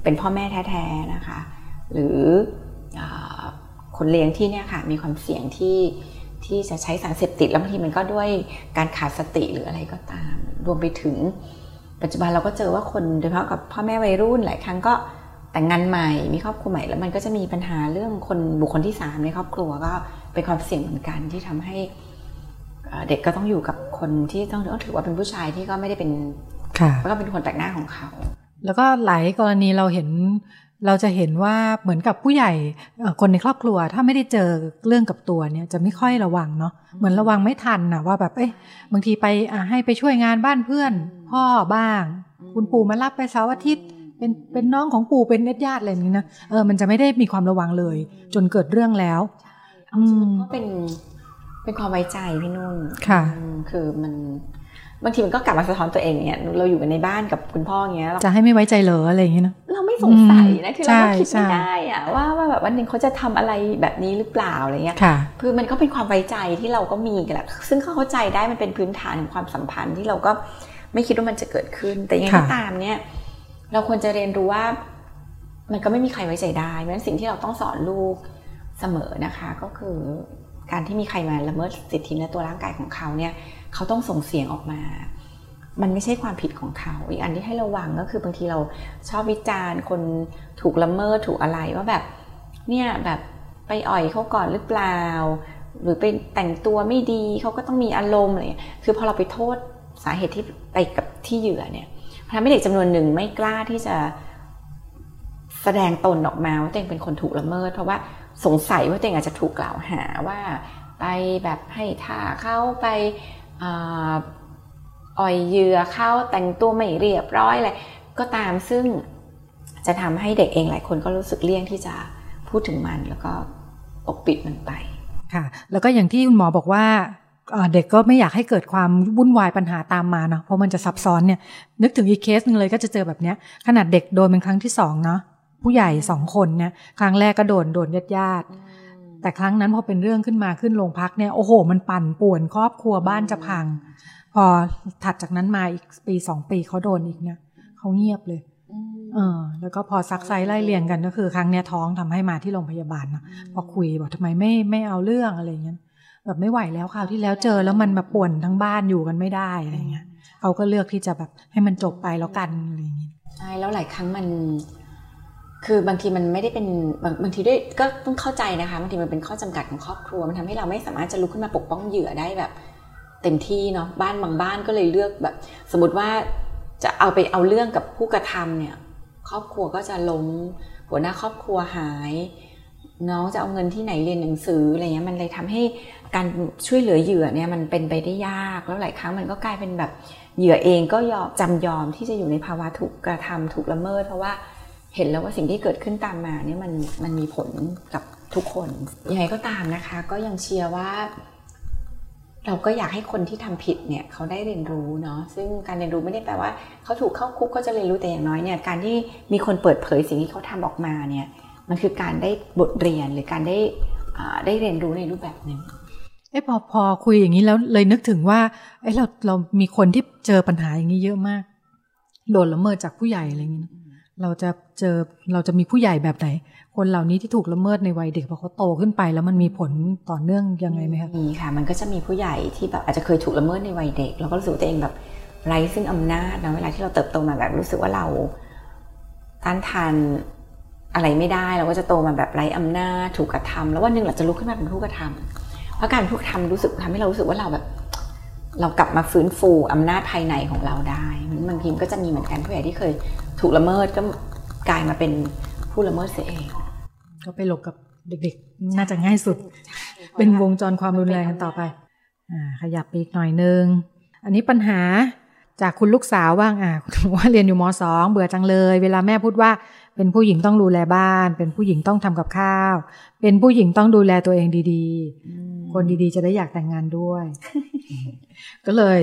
เป็นพ่อแม่แท้ๆนะคะ หรือคนเลี้ยงที่เนี่ยค่ะมีความเสี่ยงที่ที่จะใช้สารเสพติดแล้วบางทีมันก็ด้วยการขาดสติหรืออะไรก็ตาม รวมไปถึง ปัจจุบันเราก็เจอว่าคนโดยเฉพาะกับพ่อแม่วัยรุ่นหลายครั้งก็แต่งงานใหม่มีครอบครัวใหม่แล้วมันก็จะมีปัญหาเรื่องคนบุคคลที่สามในครอบครัวก็เป็นความเสี่ยงเหมือนกันที่ทำให้ เด็กก็ต้องอยู่กับคนที่ต้องถือว่าเป็นผู้ชายที่ก็ไม่ได้เป็นค่ะก็เป็นคนแปลกหน้าของเขา แล้วก็หลายกรณีเราเห็นเราจะเห็นว่าเหมือนกับผู้ใหญ่คนในครอบครัว ถ้าไม่ได้เจอเรื่องกับตัวเนี่ยจะไม่ค่อยระวังเนาะเหมือนระวังไม่ทันนะว่าแบบเอ๊ะบางทีไปให้ไปช่วยงานบ้านเพื่อน พ่อบ้าง คุณปู่มารับไปเสาร์อาทิตย์เป็นเป็นน้องของปู่เป็นเน็ตญาติอะไรอย่างนี้นะเออมันจะไม่ได้มีความระวังเลย จนเกิดเรื่องแล้วอืมก็เป็น เป็นความไว้ใจพี่นุ่นค่ะคือมันบางทีมันก็กลับมาสะท้อนตัวเองเนี่ยเราอยู่กันในบ้านกับคุณพ่อเงี้ยจะให้ไม่ไว้ใจเหรออะไรอย่างเงี้ยนะเราไม่สงสัยนะคือเราก็คิดไม่ได้อะว่าว่าแบบวันหนึ่งเขาจะทำอะไรแบบนี้หรือเปล่าอะไรเงี้ยคือมันก็เป็นความไว้ใจที่เราก็มีกันแหละซึ่งเขาเข้าใจได้มันเป็นพื้นฐานของความสัมพันธ์ที่เราก็ไม่คิดว่ามันจะเกิดขึ้น แต่ยังไงก็ตามเนี่ย เราควรจะเรียนรู้ว่า มันก็ไม่มีใครไว้ใจได้เพราะฉะนั้นสิ่งที่เราต้องสอนลูกเสมอนะคะ ก็คือ การที่มีใครมาละเมิดสิทธิในตัวร่างกายของเขาเนี่ยเขาต้องส่งเสียงออกมา มันไม่ใช่ความผิดของเขา อีกอันที่ให้ระวังก็คือบางทีเราชอบวิจารณ์คนถูกละเมิดถูกอะไรว่าแบบเนี่ยแบบไปอ่อยเขาก่อนหรือเปล่า หรือไปแต่งตัวไม่ดีเขาก็ต้องมีอารมณ์อะไรคือพอเราไปโทษสาเหตุที่ไปกับที่เหยื่อเนี่ยทำให้เด็กจำนวนหนึ่งไม่กล้าที่จะแสดงตนออกมาว่าตัวเองเป็นคนถูกละเมิด เพราะว่า สงสัยว่าตัวเองอาจจะถูกกล่าวหาว่าไปแบบให้ท่าเข้าไปอ่อยเยื่อเข้าแต่งตัวไม่เรียบร้อยอะไรก็ตามซึ่งจะทำให้เด็กเองหลายคนก็รู้สึกเลี่ยงที่จะพูดถึงมันแล้วก็ปกปิดมันไปค่ะ แล้วก็อย่างที่คุณหมอบอกว่าเด็กก็ไม่อยากให้เกิดความวุ่นวายปัญหาตามมาเนาะเพราะมันจะซับซ้อนเนี่ยนึกถึงอีกเคสหนึ่งเลยก็จะเจอแบบเนี้ยขนาดเด็กโดนเป็นครั้งที่สองเนาะ ผู้ใหญ่สองคนเนี่ยครั้งแรกก็โดนโดนญาติญาติแต่ครั้งนั้นพอเป็นเรื่องขึ้นมาขึ้นโรงพักเนี่ยโอ้โห มันปั่นป่วนครอบครัวบ้านจะพัง พอถัดจากนั้นมาอีกปีสองปีเขาโดนอีกเนี่ยเขาเงียบเลยเออแล้วก็พอซักไซไล่เลียงกันก็คือ ครั้งเนี้ยท้องทำให้มาที่โรงพยาบาลนะพอคุยบอกทำไมไม่ไม่เอาเรื่องอะไรเงี้ยแบบไม่ไหวแล้วคราวที่แล้วเจอแล้วมันแบบป่วนทั้งบ้านอยู่กันไม่ได้อะไรเงี้ยเขาก็เลือกที่จะแบบให้มันจบไปแล้วกันอะไรเงี้ยใช่แล้วหลายครั้งมัน คือบางทีมันไม่ได้เป็นบางบางทีด้วยก็ต้องเข้าใจนะคะบางทีมันเป็นข้อจำกัดของครอบครัวมันทำให้เราไม่สามารถจะลุกขึ้นมาปกป้องเหยื่อได้แบบ เต็มที่เนาะบ้านบางบ้านก็เลยเลือกแบบ สมมติว่าจะเอาไปเอาเรื่องกับผู้กระทำเนี่ย ครอบครัวก็จะล้มหัวหน้าครอบครัวหาย น้องจะเอาเงินที่ไหนเรียนหนังสืออะไรเงี้ยมันเลยทำให้การช่วยเหลือเหยื่อเนี่ยมันเป็นไปได้ยากแล้วหลายครั้งมันก็กลายเป็นแบบเหยื่อเองก็ยอมจำยอมที่จะอยู่ในภาวะถูกกระทำถูกละเมิด เพราะว่า เห็นแล้วว่าสิ่งที่เกิดขึ้นตามมาเนี่ยมันมันมีผลกับทุกคนยังไงก็ตามนะคะ ก็ยังเชียร์ว่า เราก็อยากให้คนที่ทำผิดเนี่ยเขาได้เรียนรู้เนาะซึ่งการเรียนรู้ไม่ได้แปลว่าเขาถูกเข้าคุกเขาจะเรียนรู้แต่อย่างน้อยเนี่ยการที่มีคนเปิดเผยสิ่งที่เขาทำออกมาเนี่ยมันคือการได้บทเรียนหรือการได้ได้เรียนรู้ในรูปแบบหนึ่งเอ้พอพอคุยอย่างนี้แล้วเลยนึกถึงว่าเอ้เราเรามีคนที่เจอปัญหาอย่างนี้เยอะมาก โดนละเมิดจากผู้ใหญ่อะไรอย่างนี้ เราจะเจอเราจะมีผู้ใหญ่แบบไหน คนเหล่านี้ที่ถูกละเมิดในวัยเด็กพอเขาโตขึ้นไป แล้วมันมีผลต่อเนื่องยังไงไหมคะมีค่ะ มันก็จะมีผู้ใหญ่ที่แบบอาจจะเคยถูกละเมิดในวัยเด็กเราก็รู้สึกตัวเองแบบไร้ซึ่งอำนาจนะเวลาที่เราเติบโตมาแบบรู้สึกว่าเราต้านทานอะไรไม่ได้เราก็จะโตมาแบบไร้อำนาจถูกกระทำแล้ววันหนึ่งเราจะลุกขึ้นมาเป็นผู้กระทำเพราะการผู้กระทำรู้สึกทำให้เรารู้สึกว่าเราแบบ เรากลับมาฟื้นฟูอำนาจภายในของเราได้บางทีก็จะมีเหมือนกันผู้ใหญ่ที่เคย ถูกละเมิดก็กลายมาเป็นผู้ละเมิดเสียเอง ก็ไปหลบกับเด็กๆ น่าจะง่ายสุด เป็นวงจรความรุนแรงกันต่อไปอ่าขยับไปอีกหน่อยนึง อันนี้ปัญหาจากคุณลูกสาวบ้างอ่าว่าเรียนอยู่มสองเบื่อจังเลย เวลาแม่พูดว่า เป็นผู้หญิงต้องดูแลบ้าน เป็นผู้หญิงต้องทำกับข้าว เป็นผู้หญิงต้องดูแลตัวเองดีๆ คนดีๆ จะได้อยากแต่งงานด้วย ก็เลย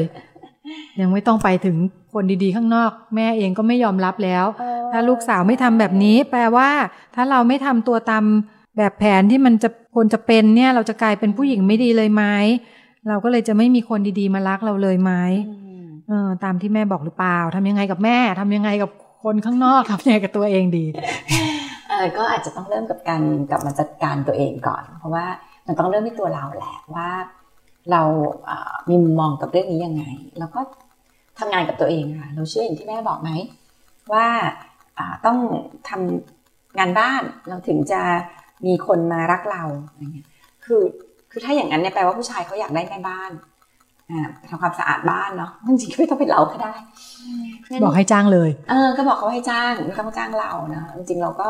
ยังไม่ต้องไปถึงคนดีๆข้างนอก แม่เองก็ไม่ยอมรับแล้ว ถ้าลูกสาวไม่ทำแบบนี้ แปลว่า ถ้าเราไม่ทำตัวตามแบบแผนที่มันจะควรจะเป็นเนี่ย เราจะกลายเป็นผู้หญิงไม่ดีเลยไหมเราก็เลยจะไม่มีคนดีๆมารักเราเลยไหมเออตามที่แม่บอกหรือเปล่าทำยังไงกับแม่ทำยังไงกับคนข้างนอกทำยังไงกับตัวเองดีเออก็อาจจะต้องเริ่มกับการกลับมาจัดการตัวเองก่อน เพราะว่ามันต้องเริ่มที่ตัวเราแหละว่า เรามีมุมมองกับเรื่องนี้ยังไง แล้วก็ทำงานกับตัวเองค่ะ เราเชื่ออย่างที่แม่บอกไหม ว่าต้องทำงานบ้านเราถึงจะมีคนมารักเราอะไรเงี้ยคือคือถ้าอย่างนั้นเนี่ยแปลว่าผู้ชายเขาอยากได้แม่บ้านทำความสะอาดบ้านเนาะจริงๆไม่ต้องเป็นเราก็ได้ บอกให้จ้างเลย เออ ก็บอกเขาให้จ้างไม่ต้องจ้างเรานะจริงๆเราก็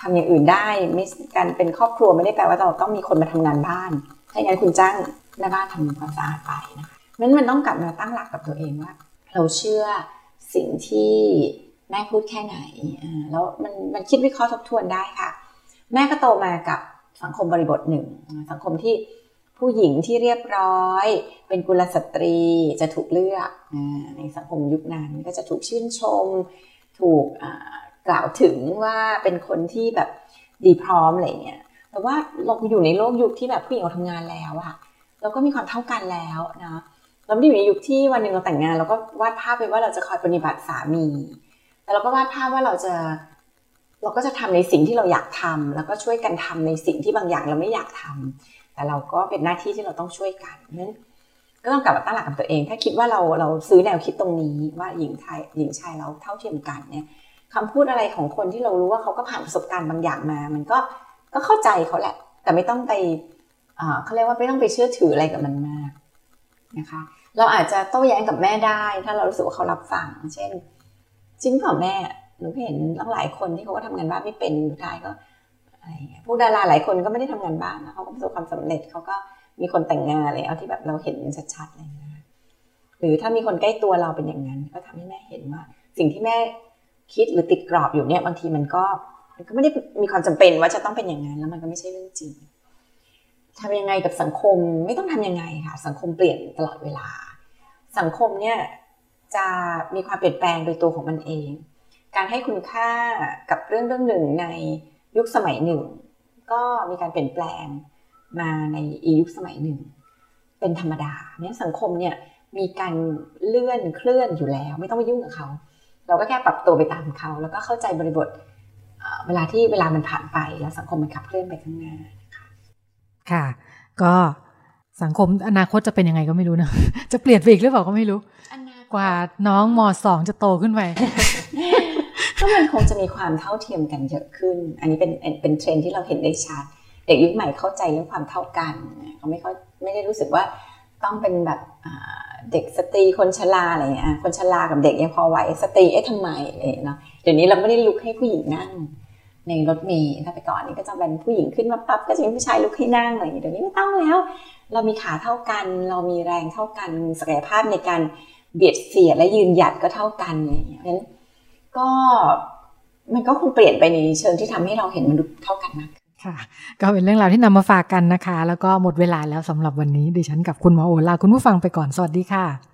ทำอย่างอื่นได้ไม่การเป็นครอบครัวไม่ได้แปลว่าเราต้องมีคนมาทำงานบ้านถ้าอย่างนั้นคุณจ้าง แม่บ้านทำความสะอาดไปนะคะนั้นมันต้องกลับมาตั้งหลักกับตัวเองว่า เราเชื่อสิ่งที่แม่พูดแค่ไหน แล้วมันมันคิดวิเคราะห์ทบทวนได้ค่ะ แม่ก็โตมากับสังคมบริบทหนึ่ง สังคมที่ผู้หญิงที่เรียบร้อย เป็นกุลสตรีจะถูกเลือกในสังคมยุคนั้นก็จะถูกชื่นชม ถูกกล่าวถึงว่าเป็นคนที่แบบดีพร้อมอะไรเงี้ยแต่ว่าเราอยู่ในโลกยุคที่แบบผู้หญิงเราทำงานแล้วอะ เราก็มีความเท่ากันแล้วนะเราไม่ได้อยู่ในยุคที่วันหนึ่งเราแต่งงานเราก็วาดภาพไปว่าเราจะคอยปฏิบัติสามี แต่เราก็วาดภาพว่าเราจะเราก็จะทำในสิ่งที่เราอยากทำแล้วก็ช่วยกันทำในสิ่งที่บางอย่างเราไม่อยากทำแต่เราก็เป็นหน้าที่ที่เราต้องช่วยกันนั้นก็ต้องกลับมาตั้งหลักกับตัวเอง ถ้าคิดว่าเราเราซื้อแนวคิดตรงนี้ว่าหญิงไทยหญิงชายเราเท่าเทียมกันเนี่ยคำพูดอะไรของคนที่เรารู้ว่าเขาก็ผ่านประสบการณ์บางอย่างมา มันก็ก็เข้าใจเขาแหละ แต่ไม่ต้องไป เขาเรียกว่าไม่ต้องไปเชื่อถืออะไรกับมันมากนะคะ เราอาจจะโต้แย้งกับแม่ได้ ถ้าเรารู้สึกว่าเขารับฟัง เช่น จริงเปล่าแม่ หนูเห็นตั้งหลายคนที่เขาก็ทำงานบ้านไม่เป็นสุดท้ายก็อะไรผู้ดาราหลายคนก็ไม่ได้ทำงานบ้านนะเขาก็ประสบความสำเร็จเขาก็มีคนแต่งงานอะไรเอาที่แบบเราเห็นชัดๆอะไรอย่างเงี้ยหรือถ้ามีคนใกล้ตัวเราเป็นอย่างนั้น ก็ทำให้แม่เห็นว่า สิ่งที่แม่คิดหรือติดกรอบอยู่เนี่ยบางทีมันก็มันก็ไม่ได้มีความจำเป็นว่าจะต้องเป็นอย่างนั้นแล้วมันก็ไม่ใช่เรื่องจริง ทำยังไงกับสังคมไม่ต้องทํำยังไงค่ะ สังคมเปลี่ยนตลอดเวลา สังคมเนี่ยจะมีความเปลี่ยนแปลงโดยตัวของมันเอง การให้คุณค่ากับเรื่องเรื่องหนึ่งในยุคสมัยหนึ่ง ก็มีการเปลี่ยนแปลงมาในอียุคสมัยหนึ่ง เป็นธรรมดาเนี่ยสังคมเนี่ยมีการเลื่อนเคลื่อนอยู่แล้ว ไม่ต้องไปยุ่งกับเขาเราก็แค่ปรับตัวไปตามเขา แล้วก็เข้าใจบริบทเวลาที่เวลามันผ่านไปแล้วสังคมมันขับเคลื่อนไปข้างหน้าน คะค่ะ ก็สังคมอนาคตจะเป็นยังไงก็ไม่รู้นะ จะเปลี่ยนไปอีกหรือเปล่าก็ไม่รู้ กว่าน้องมสองจะโตขึ้นไปก็มันคงจะมีความเท่าเทียมกันเยอะขึ้น อันนี้เป็นเป็นเทรนด์ที่เราเห็นได้ชัด เด็กยุคใหม่เข้าใจเรื่องความเท่ากันเขาไม่ค่อยไม่ได้รู้สึกว่าต้องเป็นแบบเด็กสตรีคนชราอะไรเงี้ยคนชรากับเด็กยังพอไหวสตรีเอ๊ะทำไมเนาะเดี๋ยวนี้เราไม่ได้ลุกให้ผู้หญิงนั่ง ในรถเมล์ถ้าไปก่อนนี้ก็จะเป็นผู้หญิงขึ้นมาปั๊บก็จะมีผู้ชายลุกให้นั่งอะไรอย่างเงี้ยเดี๋ยวนี้ไม่ต้องแล้ว เรามีขาเท่ากัน เรามีแรงเท่ากันศักยภาพในการเบียดเสียดและยืนหยัดก็เท่ากันอย่างเงี้ยนั้นก็มันก็คงเปลี่ยนไปในเชิงที่ทำให้เราเห็นมนุษย์เท่ากันมากค่ะก็เป็นเรื่องราวที่นำมาฝากกันนะคะ แล้วก็หมดเวลาแล้วสำหรับวันนี้ดิฉันกับคุณหมอโอลาคุณผู้ฟังไปก่อนสวัสดีค่ะ